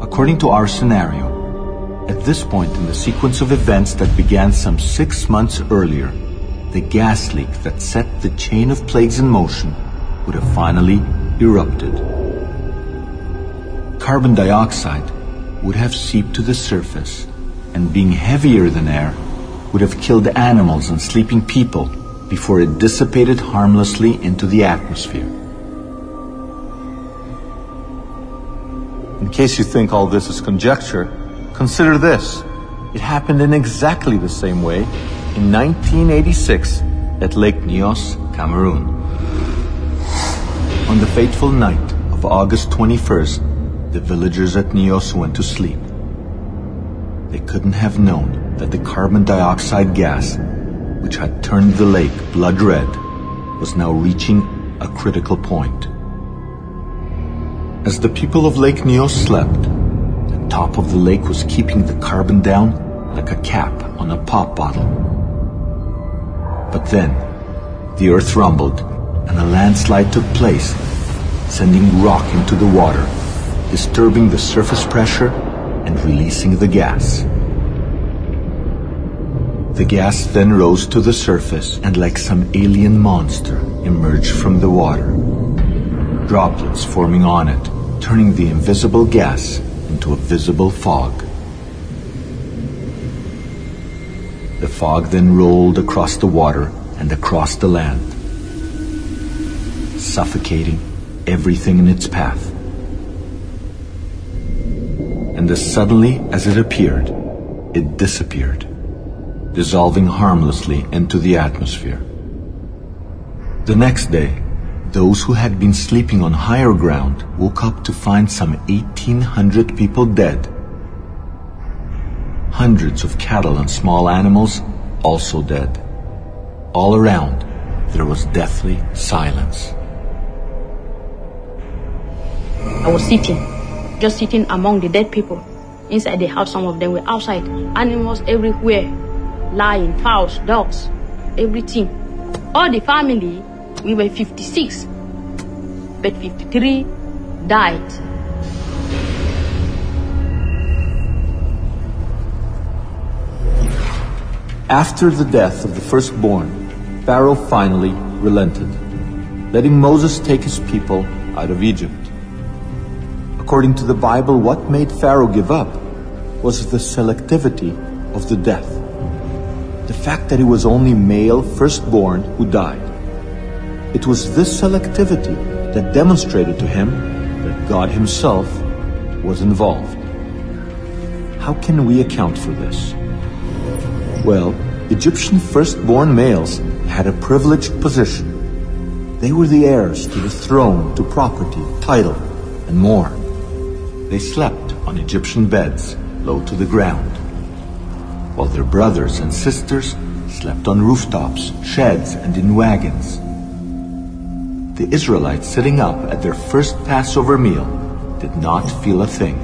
According to our scenario, at this point in the sequence of events that began some six months earlier, the gas leak that set the chain of plagues in motion would have finally erupted. Carbon dioxide would have seeped to the surface and being heavier than air would have killed animals and sleeping people before it dissipated harmlessly into the atmosphere. In case you think all this is conjecture, consider this. It happened in exactly the same way in 1986 at Lake Nyos, Cameroon. On the fateful night of August 21st, the villagers at Nyos went to sleep. They couldn't have known that the carbon dioxide gas, which had turned the lake blood red, was now reaching a critical point. As the people of Lake Nyos slept, the top of the lake was keeping the carbon down like a cap on a pop bottle. But then, the earth rumbled and a landslide took place, sending rock into the water, disturbing the surface pressure and releasing the gas. The gas then rose to the surface and like some alien monster emerged from the water. Droplets forming on it, turning the invisible gas into a visible fog. The fog then rolled across the water and across the land suffocating everything in its path. And as suddenly as it appeared, it disappeared, dissolving harmlessly into the atmosphere. The next day, those who had been sleeping on higher ground woke up to find some 1,800 people dead. Hundreds of cattle and small animals also dead. All around, there was deathly silence. I was sitting, just sitting among the dead people. Inside the house, some of them were outside. Animals everywhere, lying, fowls, dogs, everything. All the family, we were 56, but 53 died. After the death of the firstborn, Pharaoh finally relented, letting Moses take his people out of Egypt. According to the Bible, what made Pharaoh give up was the selectivity of the death. The fact that it was only male firstborn who died. It was this selectivity that demonstrated to him that God himself was involved. How can we account for this? Well, Egyptian firstborn males had a privileged position. They were the heirs to the throne, to property, title, and more. They slept on Egyptian beds, low to the ground, while their brothers and sisters slept on rooftops, sheds, and in wagons. The Israelites sitting up at their first Passover meal did not feel a thing,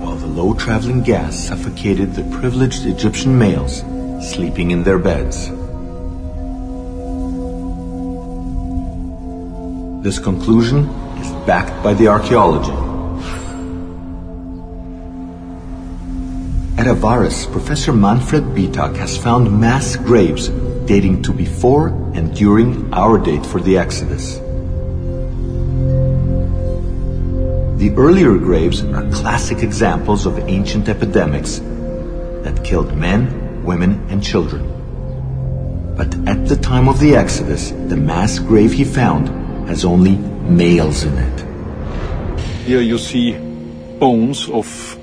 while the low traveling gas suffocated the privileged Egyptian males sleeping in their beds. This conclusion is backed by the archaeology. At Avaris, Professor Manfred Bietak has found mass graves dating to before and during our date for the Exodus. The earlier graves are classic examples of ancient epidemics that killed men, women, and children. But at the time of the Exodus, the mass grave he found has only males in it. Here you see bones of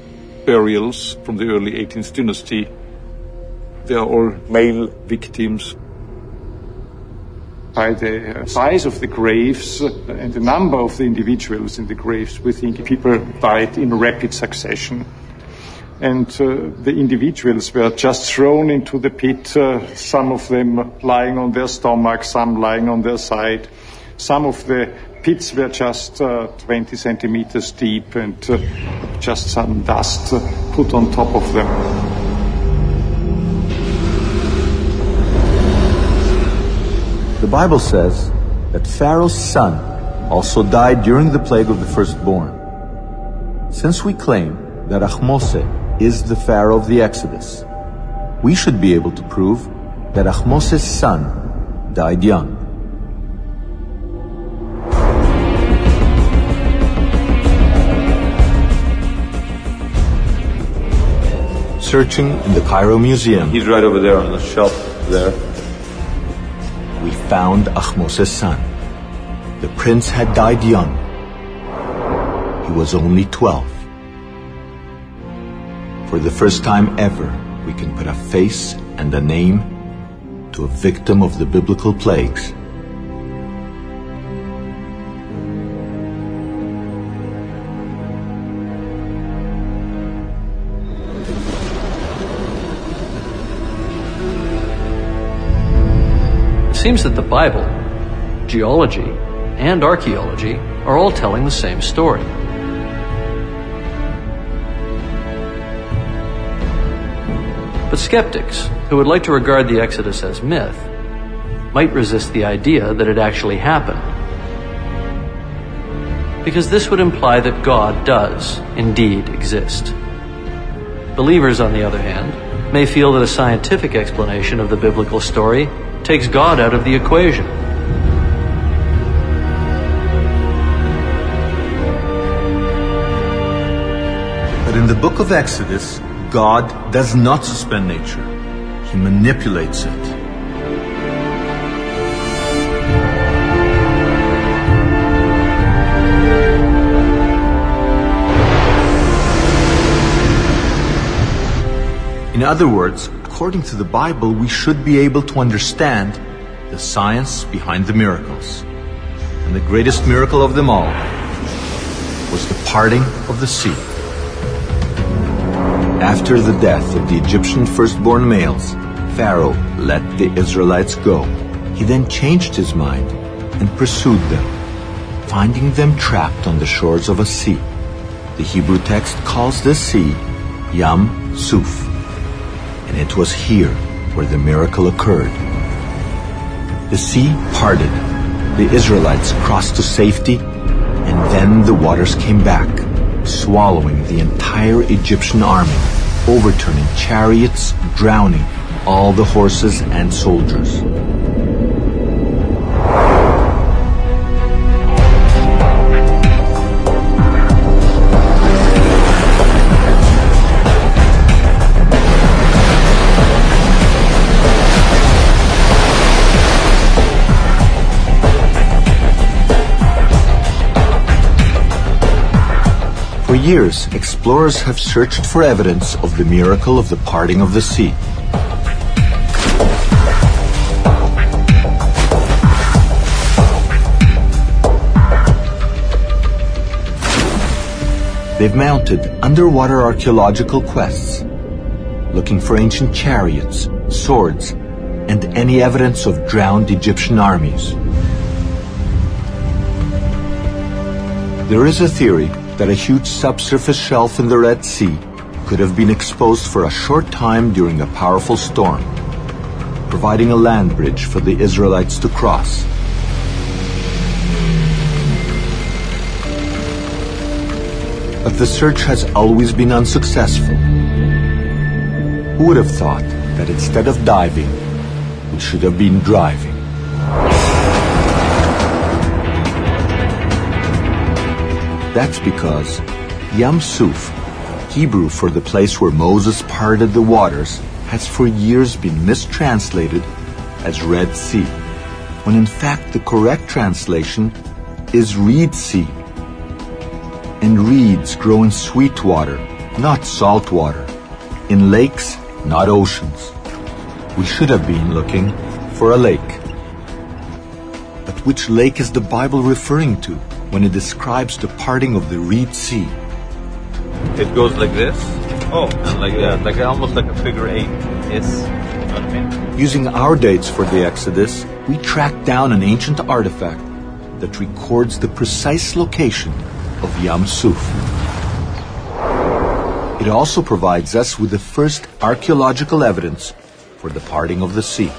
burials from the early 18th dynasty. They are all male victims. By the size of the graves and the number of the individuals in the graves, we think people died in rapid succession. And uh, the individuals were just thrown into the pit, uh, some of them lying on their stomach, some lying on their side. Some of the pits were just uh, 20 centimeters deep and uh, just some dust put on top of them. The Bible says that Pharaoh's son also died during the plague of the firstborn. Since we claim that Ahmose is the Pharaoh of the Exodus, we should be able to prove that Ahmose's son died young. Searching in the Cairo Museum, He's right over there on the shelf there. we found Ahmose's son. The prince had died young. He was only 12. For the first time ever, we can put a face and a name to a victim of the biblical plagues. Seems that the Bible, geology, and archaeology are all telling the same story. But skeptics, who would like to regard the Exodus as myth, might resist the idea that it actually happened. Because this would imply that God does indeed exist. Believers, on the other hand, may feel that a scientific explanation of the biblical story takes God out of the equation. But in the book of Exodus, God does not suspend nature. He manipulates it. In other words, according to the Bible, we should be able to understand the science behind the miracles. And the greatest miracle of them all was the parting of the sea. After the death of the Egyptian firstborn males, Pharaoh let the Israelites go. He then changed his mind and pursued them, finding them trapped on the shores of a sea. The Hebrew text calls this sea Yam Suf, and it was here where the miracle occurred. The sea parted, the Israelites crossed to safety, and then the waters came back, swallowing the entire Egyptian army, overturning chariots, drowning all the horses and soldiers. Years, explorers have searched for evidence of the miracle of the parting of the sea. They've mounted underwater archaeological quests, looking for ancient chariots, swords, and any evidence of drowned Egyptian armies. There is a theory that a huge subsurface shelf in the Red Sea could have been exposed for a short time during a powerful storm, providing a land bridge for the Israelites to cross. But the search has always been unsuccessful. Who would have thought that instead of diving, we should have been driving? That's because Yam Suf, Hebrew for the place where Moses parted the waters, has for years been mistranslated as Red Sea, when in fact the correct translation is Reed Sea and reeds grow in sweet water, not salt water, in lakes, not oceans. We should have been looking for a lake. But which lake is the Bible referring to when it describes the parting of the Reed Sea? It goes like this. Oh, like that, like almost like a figure eight. Yes. You know what I mean? Using our dates for the Exodus, we tracked down an ancient artifact that records the precise location of Yam Suf. It also provides us with the first archaeological evidence for the parting of the sea.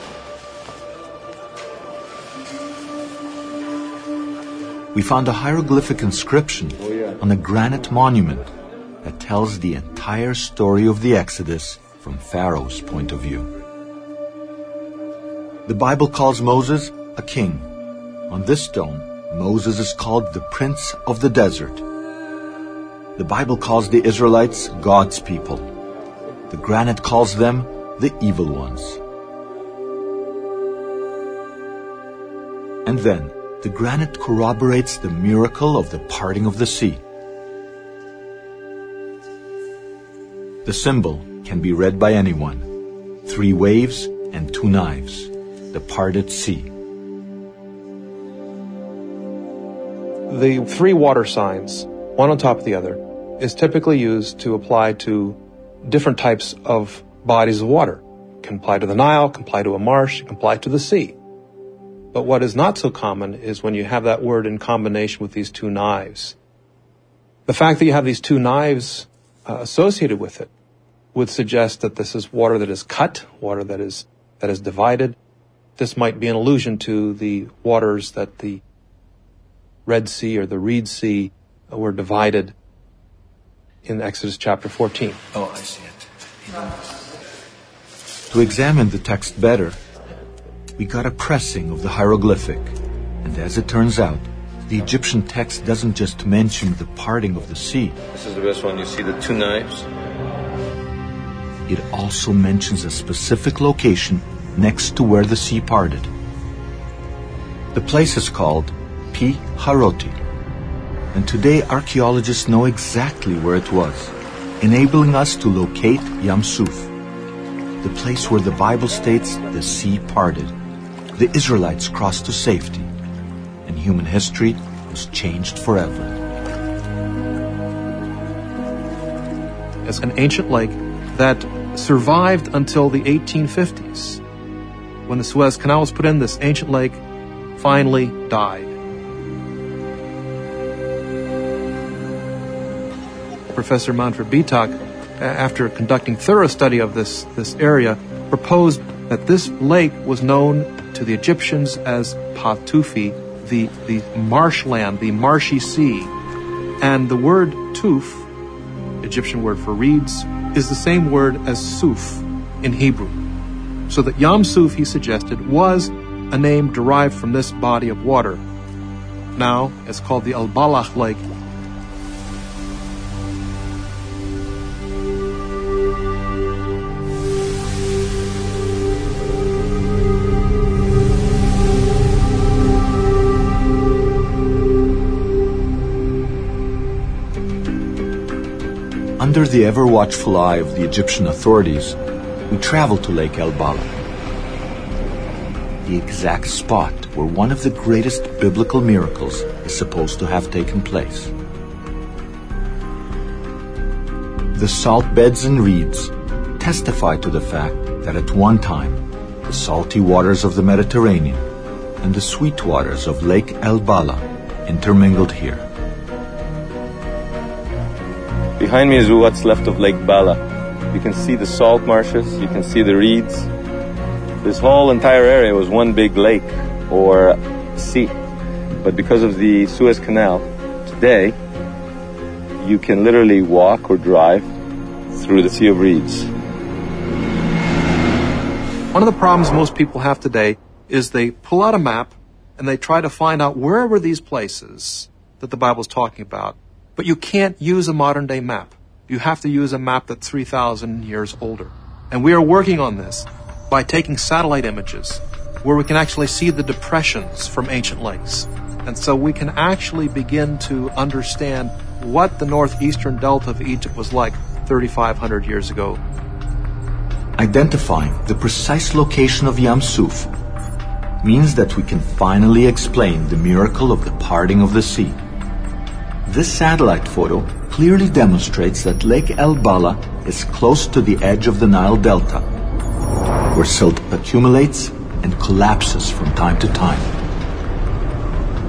We found a hieroglyphic inscription oh, on a granite monument that tells the entire story of the Exodus from Pharaoh's point of view. The Bible calls Moses a king. On this stone, Moses is called the Prince of the Desert. The Bible calls the Israelites God's people. The granite calls them the evil ones. And then, the granite corroborates the miracle of the parting of the sea. The symbol can be read by anyone. Three waves and two knives. The parted sea. The three water signs, one on top of the other, is typically used to apply to different types of bodies of water. It can apply to the Nile, can apply to a marsh, can apply to the sea. But what is not so common is when you have that word in combination with these two knives. The fact that you have these two knives uh, associated with it would suggest that this is water that is cut, water that is that is divided. This might be an allusion to the waters that the Red Sea or the Reed Sea were divided in Exodus chapter 14. Oh, I see it. To examine the text better, we got a pressing of the hieroglyphic. And as it turns out, the Egyptian text doesn't just mention the parting of the sea. This is the best one. You see the two knives? It also mentions a specific location next to where the sea parted. The place is called Pi Haroti, and today archaeologists know exactly where it was, enabling us to locate Yam Suf, the place where the Bible states the sea parted. The Israelites crossed to safety, and human history was changed forever. As an ancient lake that survived until the 1850s. When the Suez Canal was put in, this ancient lake finally died. Professor Manfred Bietak, after conducting thorough study of this, this area, proposed that this lake was known to the Egyptians as Patufi, the, the marshland, the marshy sea. And the word tuf, Egyptian word for reeds, is the same word as suf in Hebrew. So that Yam Suf, he suggested, was a name derived from this body of water. Now, it's called the Al Ballah Lake the ever watchful eye of the Egyptian authorities, we travel to Lake El Ballah. The exact spot where one of the greatest biblical miracles is supposed to have taken place. The salt beds and reeds testify to the fact that at one time the salty waters of the Mediterranean and the sweet waters of Lake El Ballah intermingled here. Behind me is what's left of Lake Ballah. You can see the salt marshes, you can see the reeds. This whole entire area was one big lake or sea. But because of the Suez Canal, today you can literally walk or drive through the Sea of Reeds. One of the problems most people have today is they pull out a map and they try to find out where were these places that the Bible's talking about but you can't use a modern day map. You have to use a map that's 3,000 years older. And we are working on this by taking satellite images where we can actually see the depressions from ancient lakes. And so we can actually begin to understand what the northeastern delta of Egypt was like 3,500 years ago. Identifying the precise location of Yam Suf means that we can finally explain the miracle of the parting of the sea. This satellite photo clearly demonstrates that Lake El Ballah is close to the edge of the Nile Delta, where silt accumulates and collapses from time to time.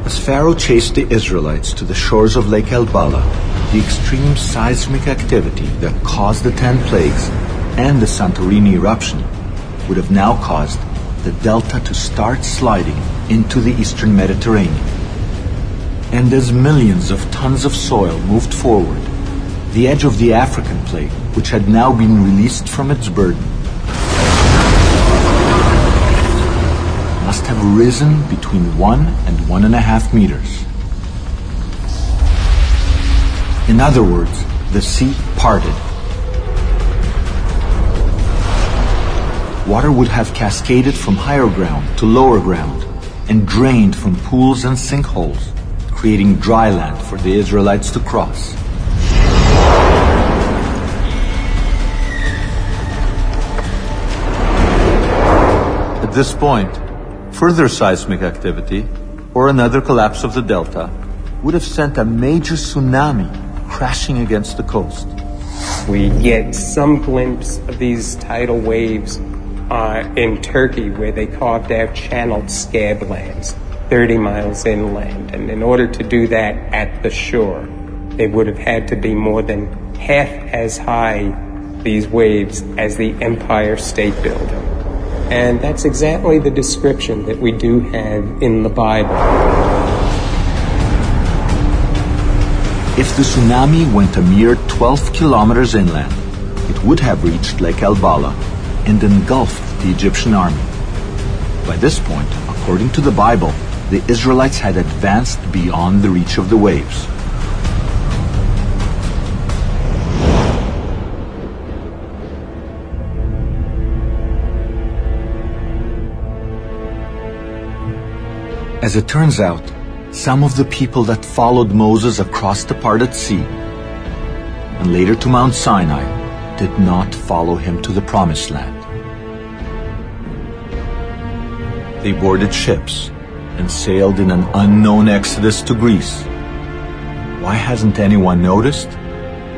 As Pharaoh chased the Israelites to the shores of Lake El Ballah, the extreme seismic activity that caused the ten plagues and the Santorini eruption would have now caused the delta to start sliding into the eastern Mediterranean. And as millions of tons of soil moved forward, the edge of the African plate, which had now been released from its burden, must have risen between one and one and a half meters. In other words, the sea parted. Water would have cascaded from higher ground to lower ground and drained from pools and sinkholes creating dry land for the Israelites to cross. At this point, further seismic activity or another collapse of the delta would have sent a major tsunami crashing against the coast. We get some glimpse of these tidal waves uh, in Turkey where they carved out channeled scablands 30 miles inland. And in order to do that at the shore, they would have had to be more than half as high, these waves, as the Empire State Building. And that's exactly the description that we do have in the Bible. If the tsunami went a mere 12 kilometers inland, it would have reached Lake El Ballah and engulfed the Egyptian army. By this point, according to the Bible, the Israelites had advanced beyond the reach of the waves. As it turns out, some of the people that followed Moses across the parted sea and later to Mount Sinai did not follow him to the promised land. They boarded ships and sailed in an unknown exodus to Greece. Why hasn't anyone noticed?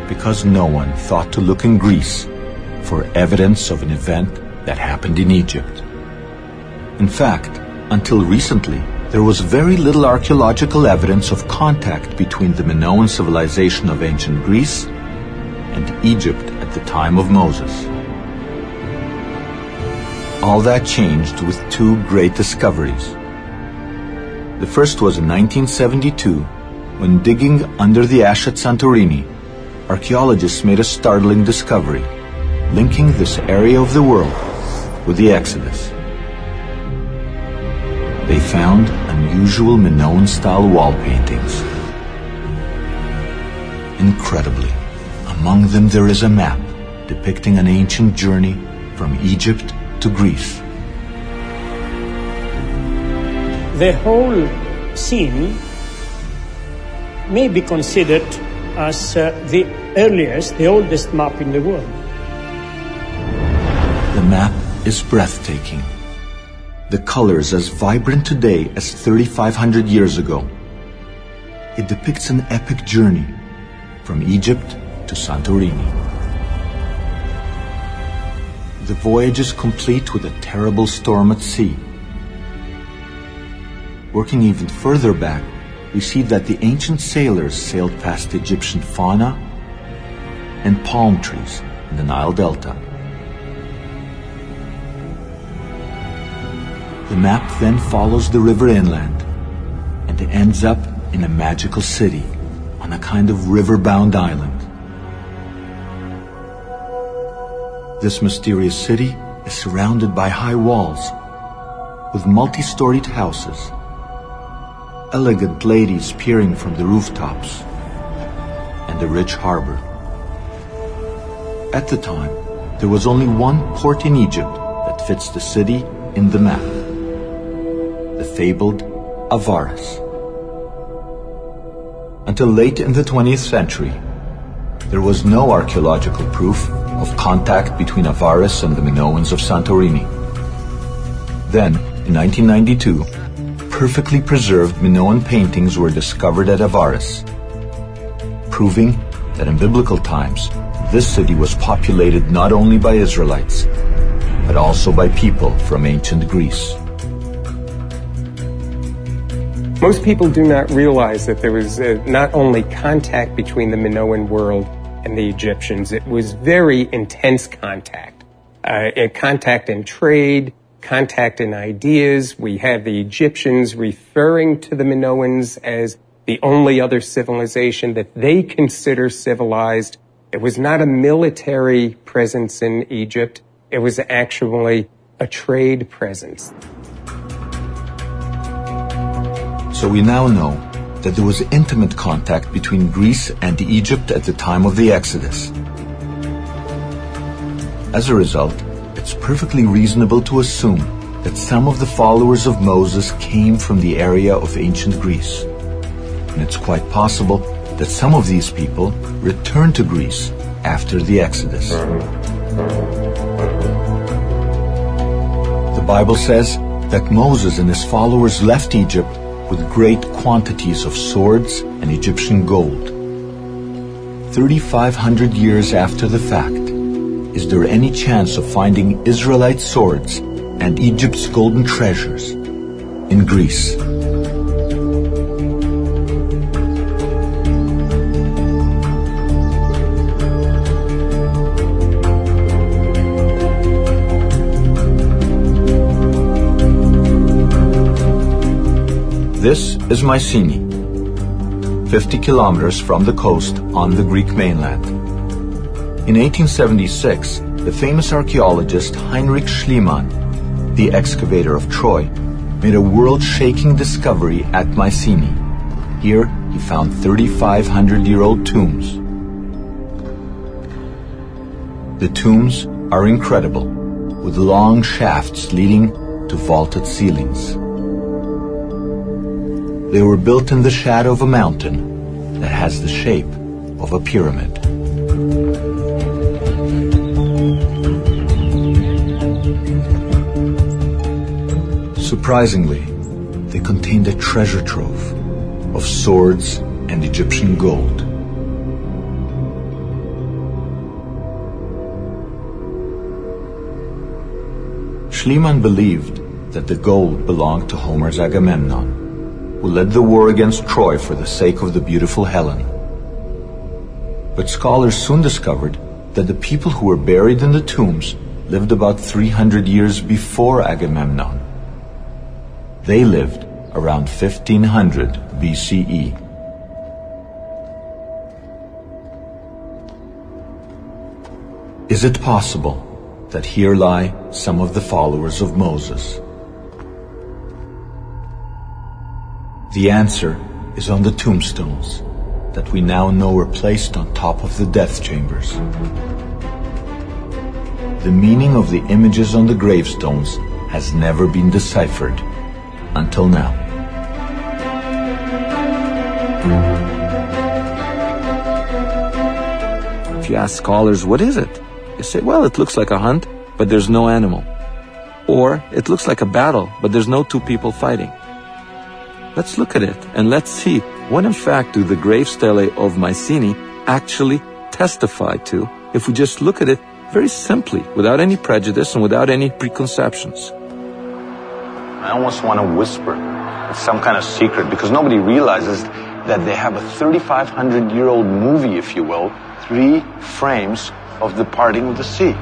Because no one thought to look in Greece for evidence of an event that happened in Egypt. In fact, until recently, there was very little archaeological evidence of contact between the Minoan civilization of ancient Greece and Egypt at the time of Moses. All that changed with two great discoveries. The first was in 1972, when digging under the ash at Santorini, archaeologists made a startling discovery, linking this area of the world with the Exodus. They found unusual Minoan-style wall paintings. Incredibly, among them there is a map depicting an ancient journey from Egypt to Greece the whole scene may be considered as uh, the earliest, the oldest map in the world. The map is breathtaking. The colors as vibrant today as 3,500 years ago. It depicts an epic journey from Egypt to Santorini. The voyage is complete with a terrible storm at sea. Working even further back, we see that the ancient sailors sailed past Egyptian fauna and palm trees in the Nile Delta. The map then follows the river inland and ends up in a magical city on a kind of river-bound island. This mysterious city is surrounded by high walls with multi-storied houses, elegant ladies peering from the rooftops, and a rich harbor. At the time, there was only one port in Egypt that fits the city in the map. The fabled Avaris. Until late in the 20th century, there was no archaeological proof of contact between Avaris and the Minoans of Santorini. Then, in 1992, perfectly preserved Minoan paintings were discovered at Avaris, proving that in biblical times, this city was populated not only by Israelites, but also by people from ancient Greece. Most people do not realize that there was uh, not only contact between the Minoan world and the Egyptians, it was very intense contact. Uh, contact in trade, contact and ideas. We have the Egyptians referring to the Minoans as the only other civilization that they consider civilized. It was not a military presence in Egypt. It was actually a trade presence. So we now know that there was intimate contact between Greece and Egypt at the time of the Exodus. As a result, it's perfectly reasonable to assume that some of the followers of Moses came from the area of ancient Greece. And it's quite possible that some of these people returned to Greece after the Exodus. The Bible says that Moses and his followers left Egypt with great quantities of swords and Egyptian gold. 3,500 years after the fact, is there any chance of finding Israelite swords and Egypt's golden treasures in Greece? This is Mycenae, 50 kilometers from the coast on the Greek mainland. In 1876, the famous archaeologist Heinrich Schliemann, the excavator of Troy, made a world-shaking discovery at Mycenae. Here, he found 3,500-year-old tombs. The tombs are incredible, with long shafts leading to vaulted ceilings. They were built in the shadow of a mountain that has the shape of a pyramid. Surprisingly, they contained a treasure trove of swords and Egyptian gold. Schliemann believed that the gold belonged to Homer's Agamemnon who led the war against Troy for the sake of the beautiful Helen. But scholars soon discovered that the people who were buried in the tombs lived about 300 years before Agamemnon. They lived around 1500 BCE. Is it possible that here lie some of the followers of Moses? The answer is on the tombstones that we now know were placed on top of the death chambers. The meaning of the images on the gravestones has never been deciphered until now. If you ask scholars, what is it? They say, well, it looks like a hunt, but there's no animal. Or it looks like a battle, but there's no two people fighting. Let's look at it and let's see what in fact do the grave stele of Mycenae actually testify to if we just look at it very simply, without any prejudice and without any preconceptions. I almost want to whisper some kind of secret because nobody realizes that they have a 3,500 year old movie, if you will, three frames of the parting of the sea.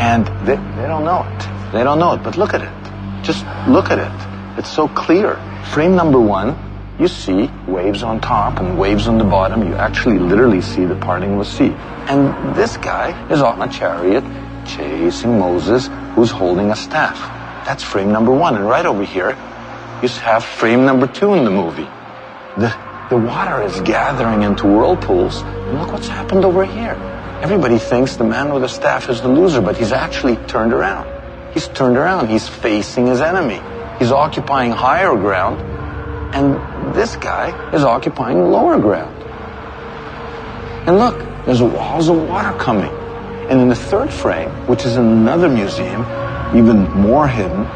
And they, they don't know it. They don't know it, but look at it. Just look at it. It's so clear. Frame number one, you see waves on top and waves on the bottom. You actually literally see the parting of the sea. And this guy is on a chariot chasing Moses who's holding a staff. That's frame number one. And right over here, you have frame number two in the movie. The, the water is gathering into whirlpools. And look what's happened over here. Everybody thinks the man with the staff is the loser, but he's actually turned around. He's turned around. He's facing his enemy. He's occupying higher ground, and this guy is occupying lower ground. And look, there's walls of water coming. And in the third frame, which is another museum, even more hidden,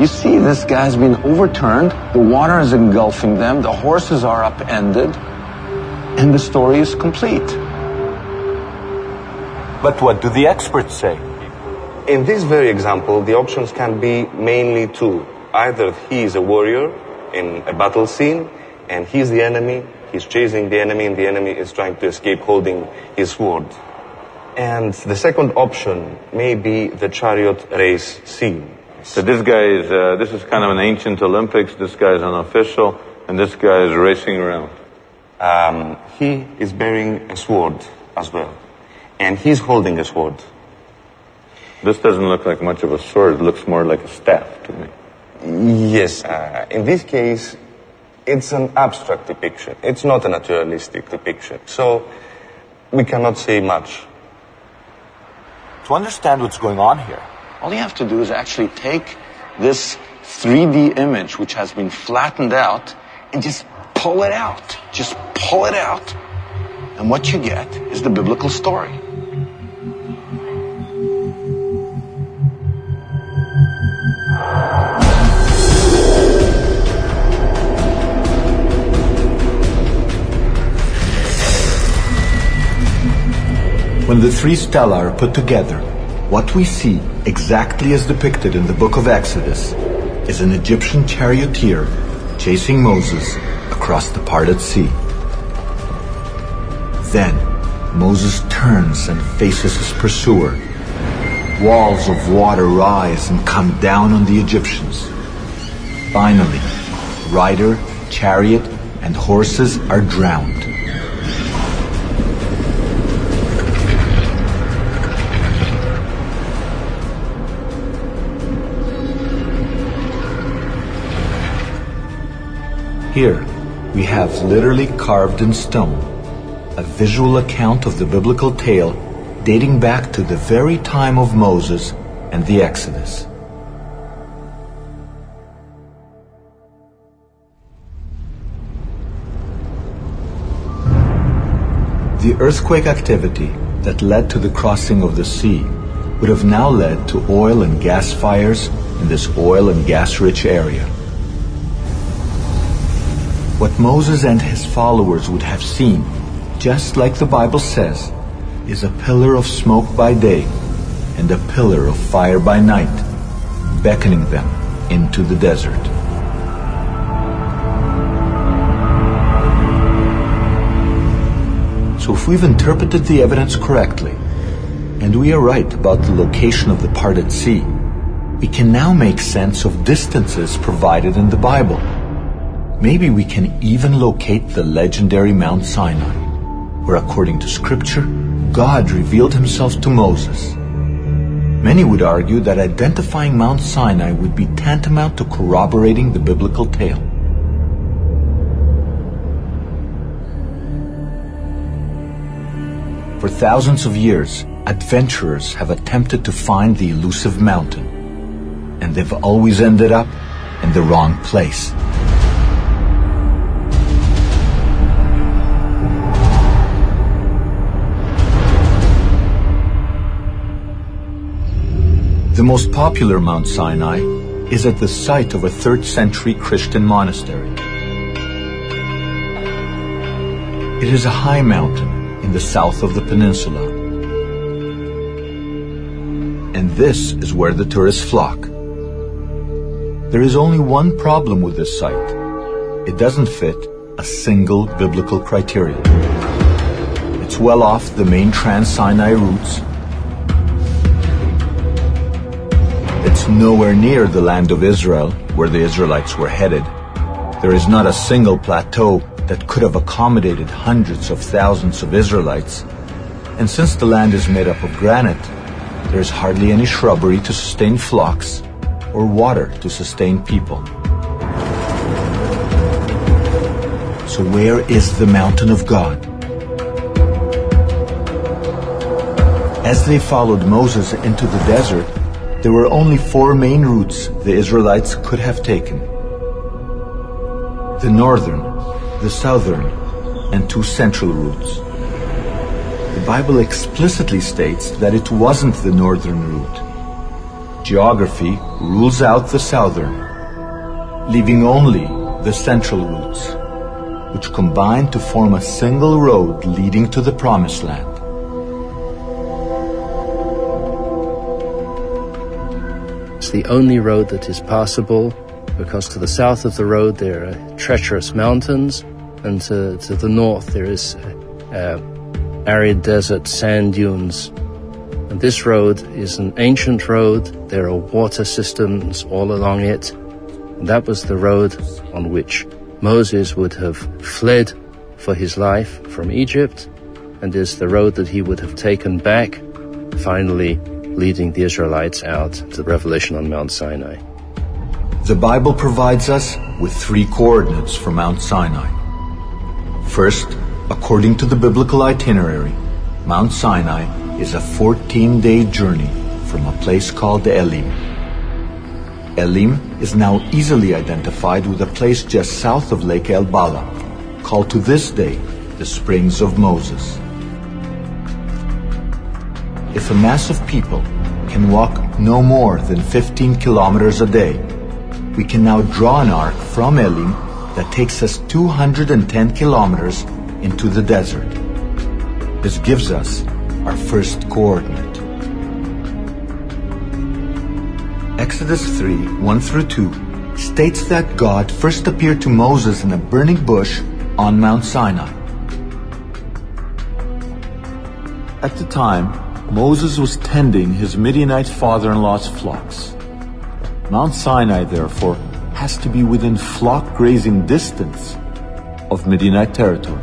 you see this guy's been overturned, the water is engulfing them, the horses are upended, and the story is complete. But what do the experts say? In this very example, the options can be mainly two. Either he is a warrior in a battle scene, and he's the enemy, he's chasing the enemy, and the enemy is trying to escape holding his sword. And the second option may be the chariot race scene. So this guy is, uh, this is kind of an ancient Olympics, this guy is an official, and this guy is racing around. Um, he is bearing a sword as well. And he's holding a sword. This doesn't look like much of a sword. It looks more like a staff to me. Yes. Uh, in this case, it's an abstract depiction. It's not a naturalistic depiction. So we cannot say much. To understand what's going on here, all you have to do is actually take this 3D image, which has been flattened out, and just pull it out. Just pull it out. And what you get is the biblical story. When the three stela are put together, what we see, exactly as depicted in the book of Exodus, is an Egyptian charioteer chasing Moses across the parted sea. Then, Moses turns and faces his pursuer. Walls of water rise and come down on the Egyptians. Finally, rider, chariot, and horses are drowned. Here, we have literally carved in stone a visual account of the biblical tale dating back to the very time of Moses and the Exodus. The earthquake activity that led to the crossing of the sea would have now led to oil and gas fires in this oil and gas rich area. What Moses and his followers would have seen, just like the Bible says, is a pillar of smoke by day and a pillar of fire by night, beckoning them into the desert. So if we've interpreted the evidence correctly, and we are right about the location of the parted sea, we can now make sense of distances provided in the Bible. Maybe we can even locate the legendary Mount Sinai, where according to scripture, God revealed himself to Moses. Many would argue that identifying Mount Sinai would be tantamount to corroborating the biblical tale. For thousands of years, adventurers have attempted to find the elusive mountain, and they've always ended up in the wrong place. The most popular Mount Sinai is at the site of a 3rd century Christian monastery. It is a high mountain in the south of the peninsula. And this is where the tourists flock. There is only one problem with this site. It doesn't fit a single biblical criterion. It's well off the main Trans-Sinai routes. Nowhere near the land of Israel, where the Israelites were headed. There is not a single plateau that could have accommodated hundreds of thousands of Israelites. And since the land is made up of granite, there is hardly any shrubbery to sustain flocks or water to sustain people. So where is the mountain of God? As they followed Moses into the desert, there were only four main routes the Israelites could have taken. The northern, the southern, and two central routes. The Bible explicitly states that it wasn't the northern route. Geography rules out the southern, leaving only the central routes, which combine to form a single road leading to the Promised Land. The only road that is passable because to the south of the road there are treacherous mountains and to, to the north there is uh, arid desert sand dunes. And this road is an ancient road. There are water systems all along it. And that was the road on which Moses would have fled for his life from Egypt and is the road that he would have taken back, finally leading the Israelites out to the revelation on Mount Sinai. The Bible provides us with three coordinates for Mount Sinai. First, according to the biblical itinerary, Mount Sinai is a 14 day journey from a place called Elim. Elim is now easily identified with a place just south of Lake El Ballah, called to this day the Springs of Moses. If a mass of people can walk no more than 15 kilometers a day, we can now draw an arc from Elim that takes us 210 kilometers into the desert. This gives us our first coordinate. Exodus 3 1 through 2 states that God first appeared to Moses in a burning bush on Mount Sinai. At the time, Moses was tending his Midianite father in law's flocks. Mount Sinai, therefore, has to be within flock grazing distance of Midianite territory.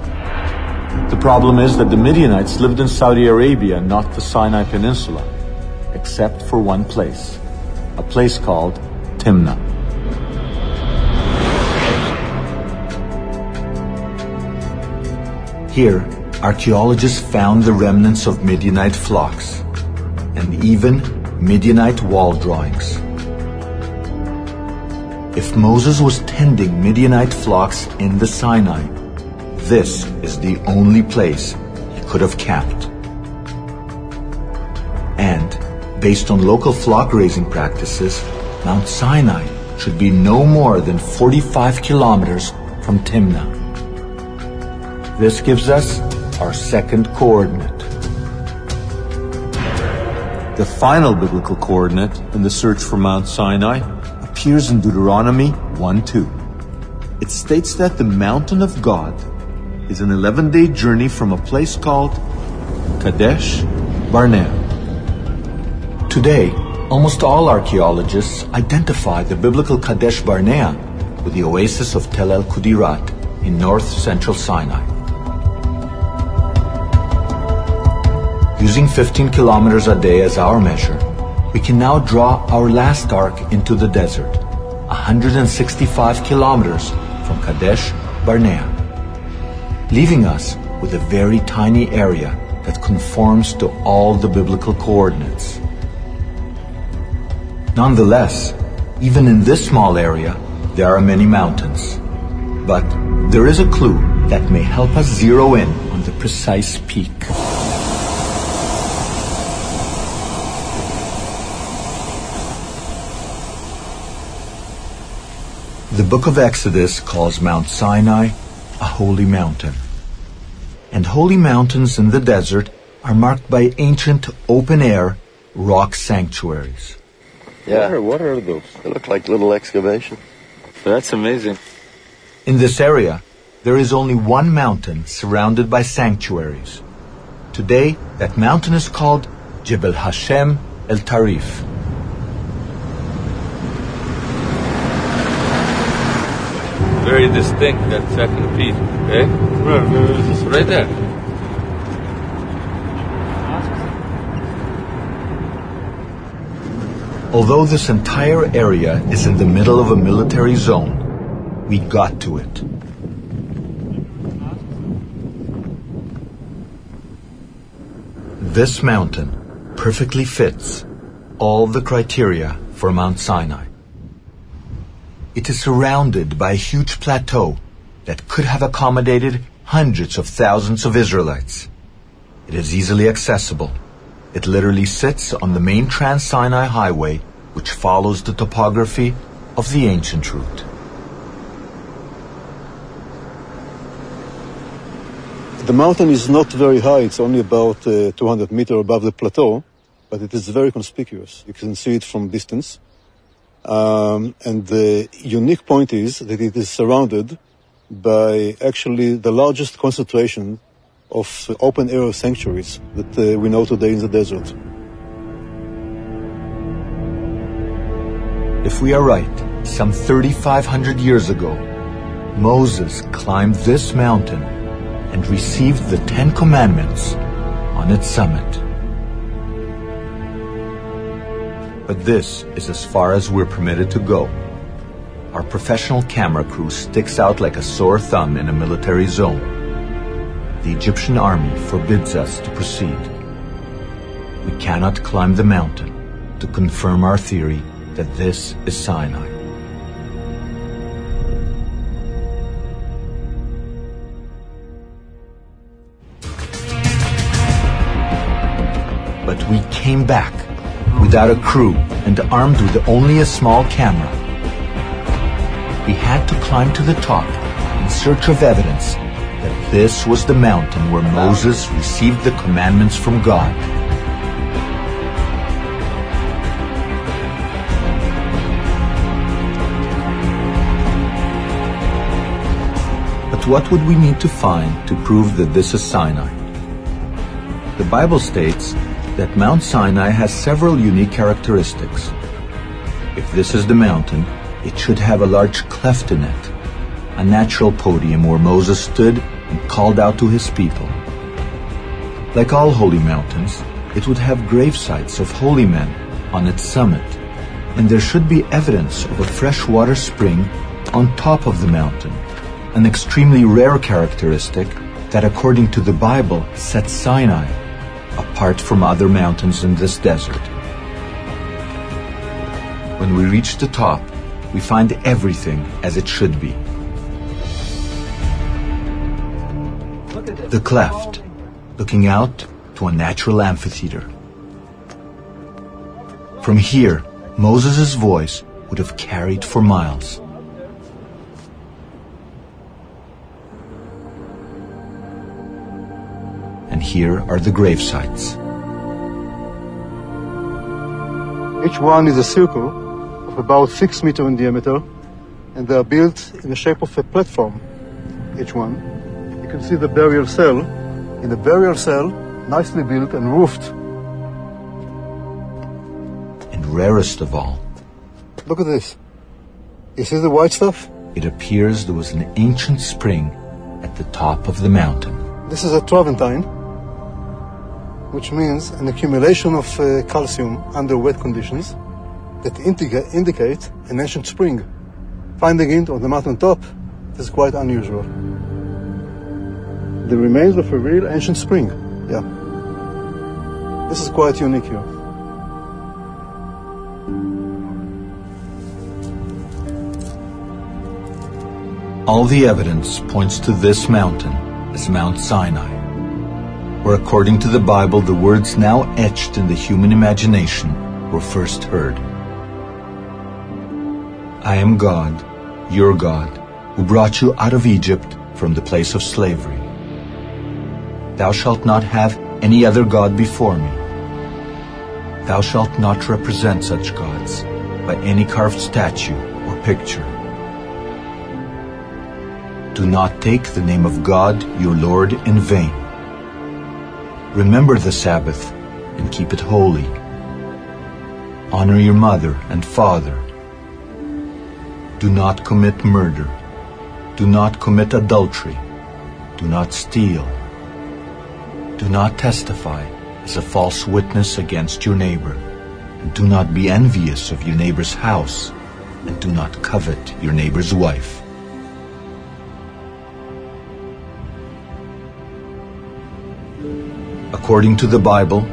The problem is that the Midianites lived in Saudi Arabia, not the Sinai Peninsula, except for one place, a place called Timnah. Here, archaeologists found the remnants of Midianite flocks and even Midianite wall drawings. If Moses was tending Midianite flocks in the Sinai, this is the only place he could have camped. And, based on local flock raising practices, Mount Sinai should be no more than 45 kilometers from Timnah. This gives us our second coordinate. The final biblical coordinate in the search for Mount Sinai appears in Deuteronomy 1 2. It states that the mountain of God is an 11 day journey from a place called Kadesh Barnea. Today, almost all archaeologists identify the biblical Kadesh Barnea with the oasis of Tel El Kudirat in north central Sinai. Using 15 kilometers a day as our measure, we can now draw our last arc into the desert, 165 kilometers from Kadesh Barnea, leaving us with a very tiny area that conforms to all the biblical coordinates. Nonetheless, even in this small area, there are many mountains. But there is a clue that may help us zero in on the precise peak. The book of Exodus calls Mount Sinai a holy mountain. And holy mountains in the desert are marked by ancient open air rock sanctuaries. Yeah. What are, what are those? They look like little excavations. That's amazing. In this area, there is only one mountain surrounded by sanctuaries. Today, that mountain is called Jebel Hashem El Tarif. Very distinct, that second piece, eh? okay? Right there. Although this entire area is in the middle of a military zone, we got to it. This mountain perfectly fits all the criteria for Mount Sinai. It is surrounded by a huge plateau that could have accommodated hundreds of thousands of Israelites. It is easily accessible. It literally sits on the main Trans Sinai Highway, which follows the topography of the ancient route. The mountain is not very high, it's only about uh, 200 meters above the plateau, but it is very conspicuous. You can see it from distance. Um, and the unique point is that it is surrounded by actually the largest concentration of open air sanctuaries that uh, we know today in the desert. If we are right, some 3,500 years ago, Moses climbed this mountain and received the Ten Commandments on its summit. But this is as far as we're permitted to go. Our professional camera crew sticks out like a sore thumb in a military zone. The Egyptian army forbids us to proceed. We cannot climb the mountain to confirm our theory that this is Sinai. But we came back without a crew and armed with only a small camera. We had to climb to the top in search of evidence that this was the mountain where Moses received the commandments from God. But what would we need to find to prove that this is Sinai? The Bible states that Mount Sinai has several unique characteristics. If this is the mountain, it should have a large cleft in it, a natural podium where Moses stood and called out to his people. Like all holy mountains, it would have gravesites of holy men on its summit, and there should be evidence of a freshwater spring on top of the mountain, an extremely rare characteristic that according to the Bible sets Sinai apart from other mountains in this desert. When we reach the top, we find everything as it should be. The cleft, looking out to a natural amphitheater. From here, Moses' voice would have carried for miles. Here are the grave sites. Each one is a circle of about six meters in diameter, and they are built in the shape of a platform, each one. You can see the burial cell. In the burial cell, nicely built and roofed. And rarest of all, Look at this. You see the white stuff? it appears there was an ancient spring at the top of the mountain. This is a Travertine, which means an accumulation of uh, calcium under wet conditions that indica- indicate an ancient spring. Finding it on the mountain top is quite unusual. The remains of a real ancient spring. Yeah. This is quite unique here. All the evidence points to this mountain as Mount Sinai, where according to the Bible the words now etched in the human imagination were first heard. I am God, your God, who brought you out of Egypt from the place of slavery. Thou shalt not have any other God before me. Thou shalt not represent such gods by any carved statue or picture. Do not take the name of God, your Lord, in vain. Remember the Sabbath and keep it holy. Honor your mother and father. Do not commit murder. Do not commit adultery. Do not steal. Do not testify as a false witness against your neighbor. And do not be envious of your neighbor's house. And do not covet your neighbor's wife. According to the Bible,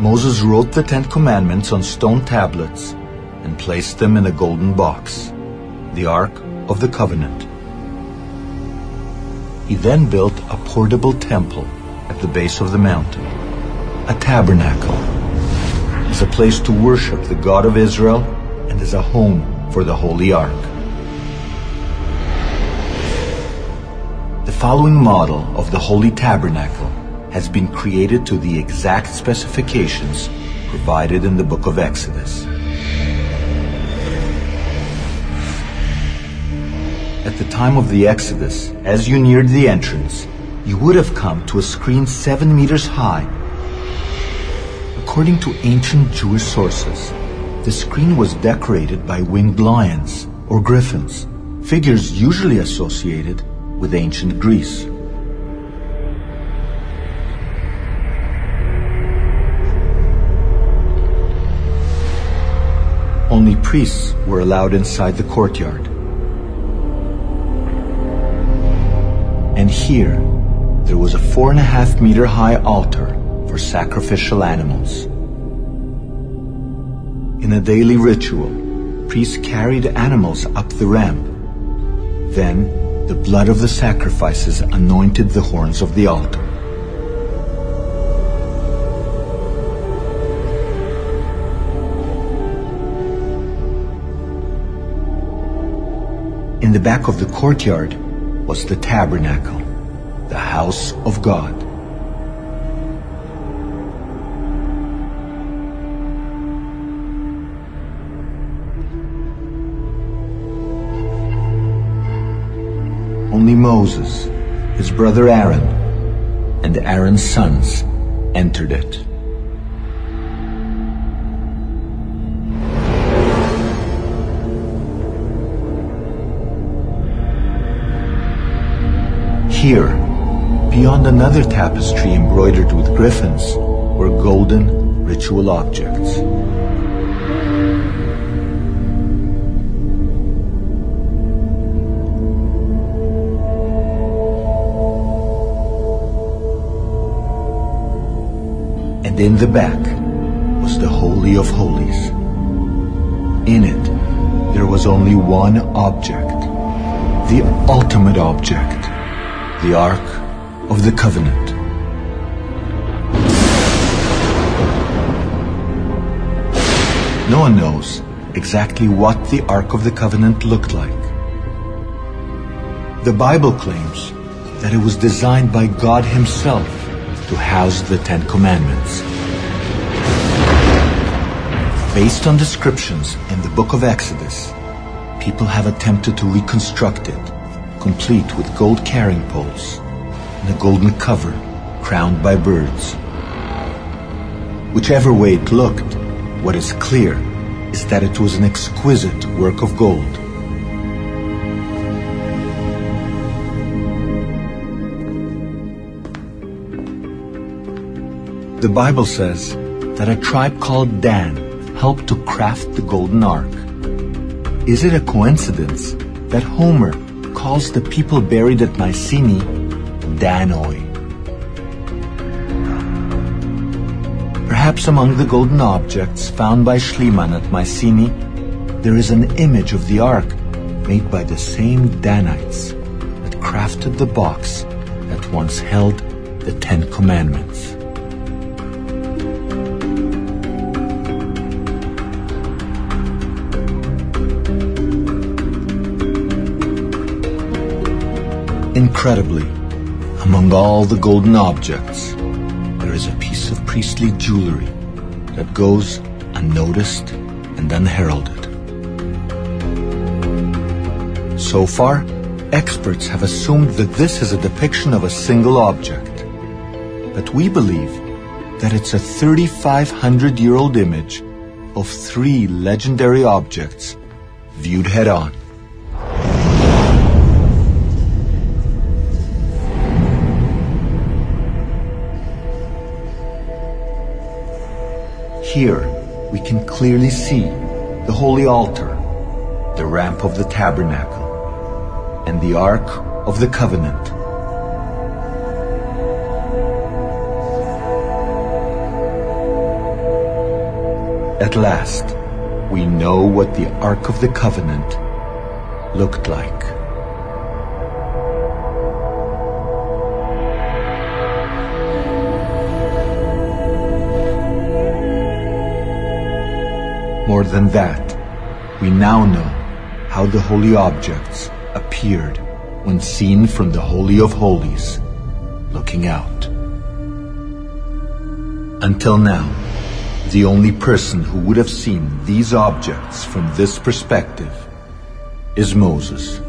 Moses wrote the Ten Commandments on stone tablets and placed them in a golden box, the Ark of the Covenant. He then built a portable temple at the base of the mountain, a tabernacle, as a place to worship the God of Israel and as a home for the Holy Ark. The following model of the Holy Tabernacle has been created to the exact specifications provided in the book of Exodus. At the time of the Exodus, as you neared the entrance, you would have come to a screen seven meters high. According to ancient Jewish sources, the screen was decorated by winged lions or griffins, figures usually associated with ancient Greece. Only priests were allowed inside the courtyard. And here, there was a four and a half meter high altar for sacrificial animals. In a daily ritual, priests carried animals up the ramp. Then, the blood of the sacrifices anointed the horns of the altar. In the back of the courtyard was the tabernacle, the house of God. Only Moses, his brother Aaron, and Aaron's sons entered it. Here, beyond another tapestry embroidered with griffins, were golden ritual objects. And in the back was the Holy of Holies. In it, there was only one object, the ultimate object the Ark of the Covenant. No one knows exactly what the Ark of the Covenant looked like. The Bible claims that it was designed by God Himself to house the Ten Commandments. Based on descriptions in the book of Exodus, people have attempted to reconstruct it complete with gold carrying poles and a golden cover crowned by birds. Whichever way it looked, what is clear is that it was an exquisite work of gold. The Bible says that a tribe called Dan helped to craft the golden ark. Is it a coincidence that Homer calls the people buried at Mycenae Danoi. Perhaps among the golden objects found by Schliemann at Mycenae, there is an image of the ark made by the same Danites that crafted the box that once held the Ten Commandments. Incredibly, among all the golden objects, there is a piece of priestly jewelry that goes unnoticed and unheralded. So far, experts have assumed that this is a depiction of a single object. But we believe that it's a 3,500 year old image of three legendary objects viewed head on. Here, we can clearly see the holy altar, the ramp of the tabernacle, and the ark of the covenant. At last, we know what the ark of the covenant looked like. More than that, we now know how the holy objects appeared when seen from the Holy of Holies, looking out. Until now, the only person who would have seen these objects from this perspective is Moses.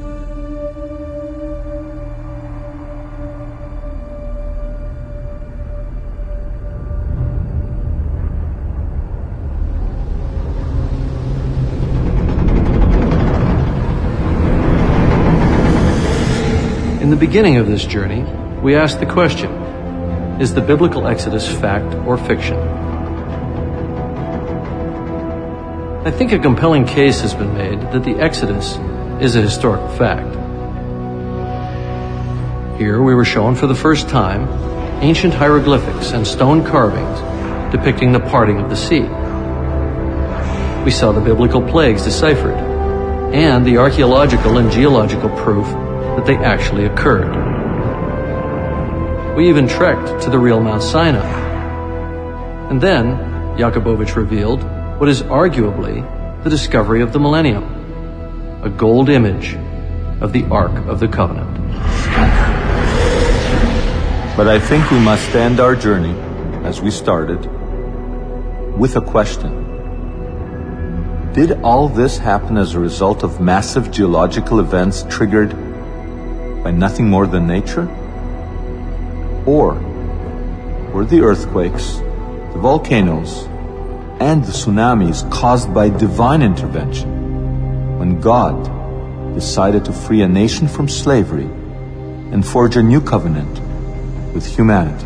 Beginning of this journey, we asked the question Is the biblical Exodus fact or fiction? I think a compelling case has been made that the Exodus is a historical fact. Here we were shown for the first time ancient hieroglyphics and stone carvings depicting the parting of the sea. We saw the biblical plagues deciphered and the archaeological and geological proof that they actually occurred. We even trekked to the real Mount Sinai. And then, Jacobovici revealed what is arguably the discovery of the millennium a gold image of the Ark of the Covenant. But I think we must end our journey, as we started, with a question. Did all this happen as a result of massive geological events triggered by nothing more than nature? Or were the earthquakes, the volcanoes, and the tsunamis caused by divine intervention when God decided to free a nation from slavery and forge a new covenant with humanity?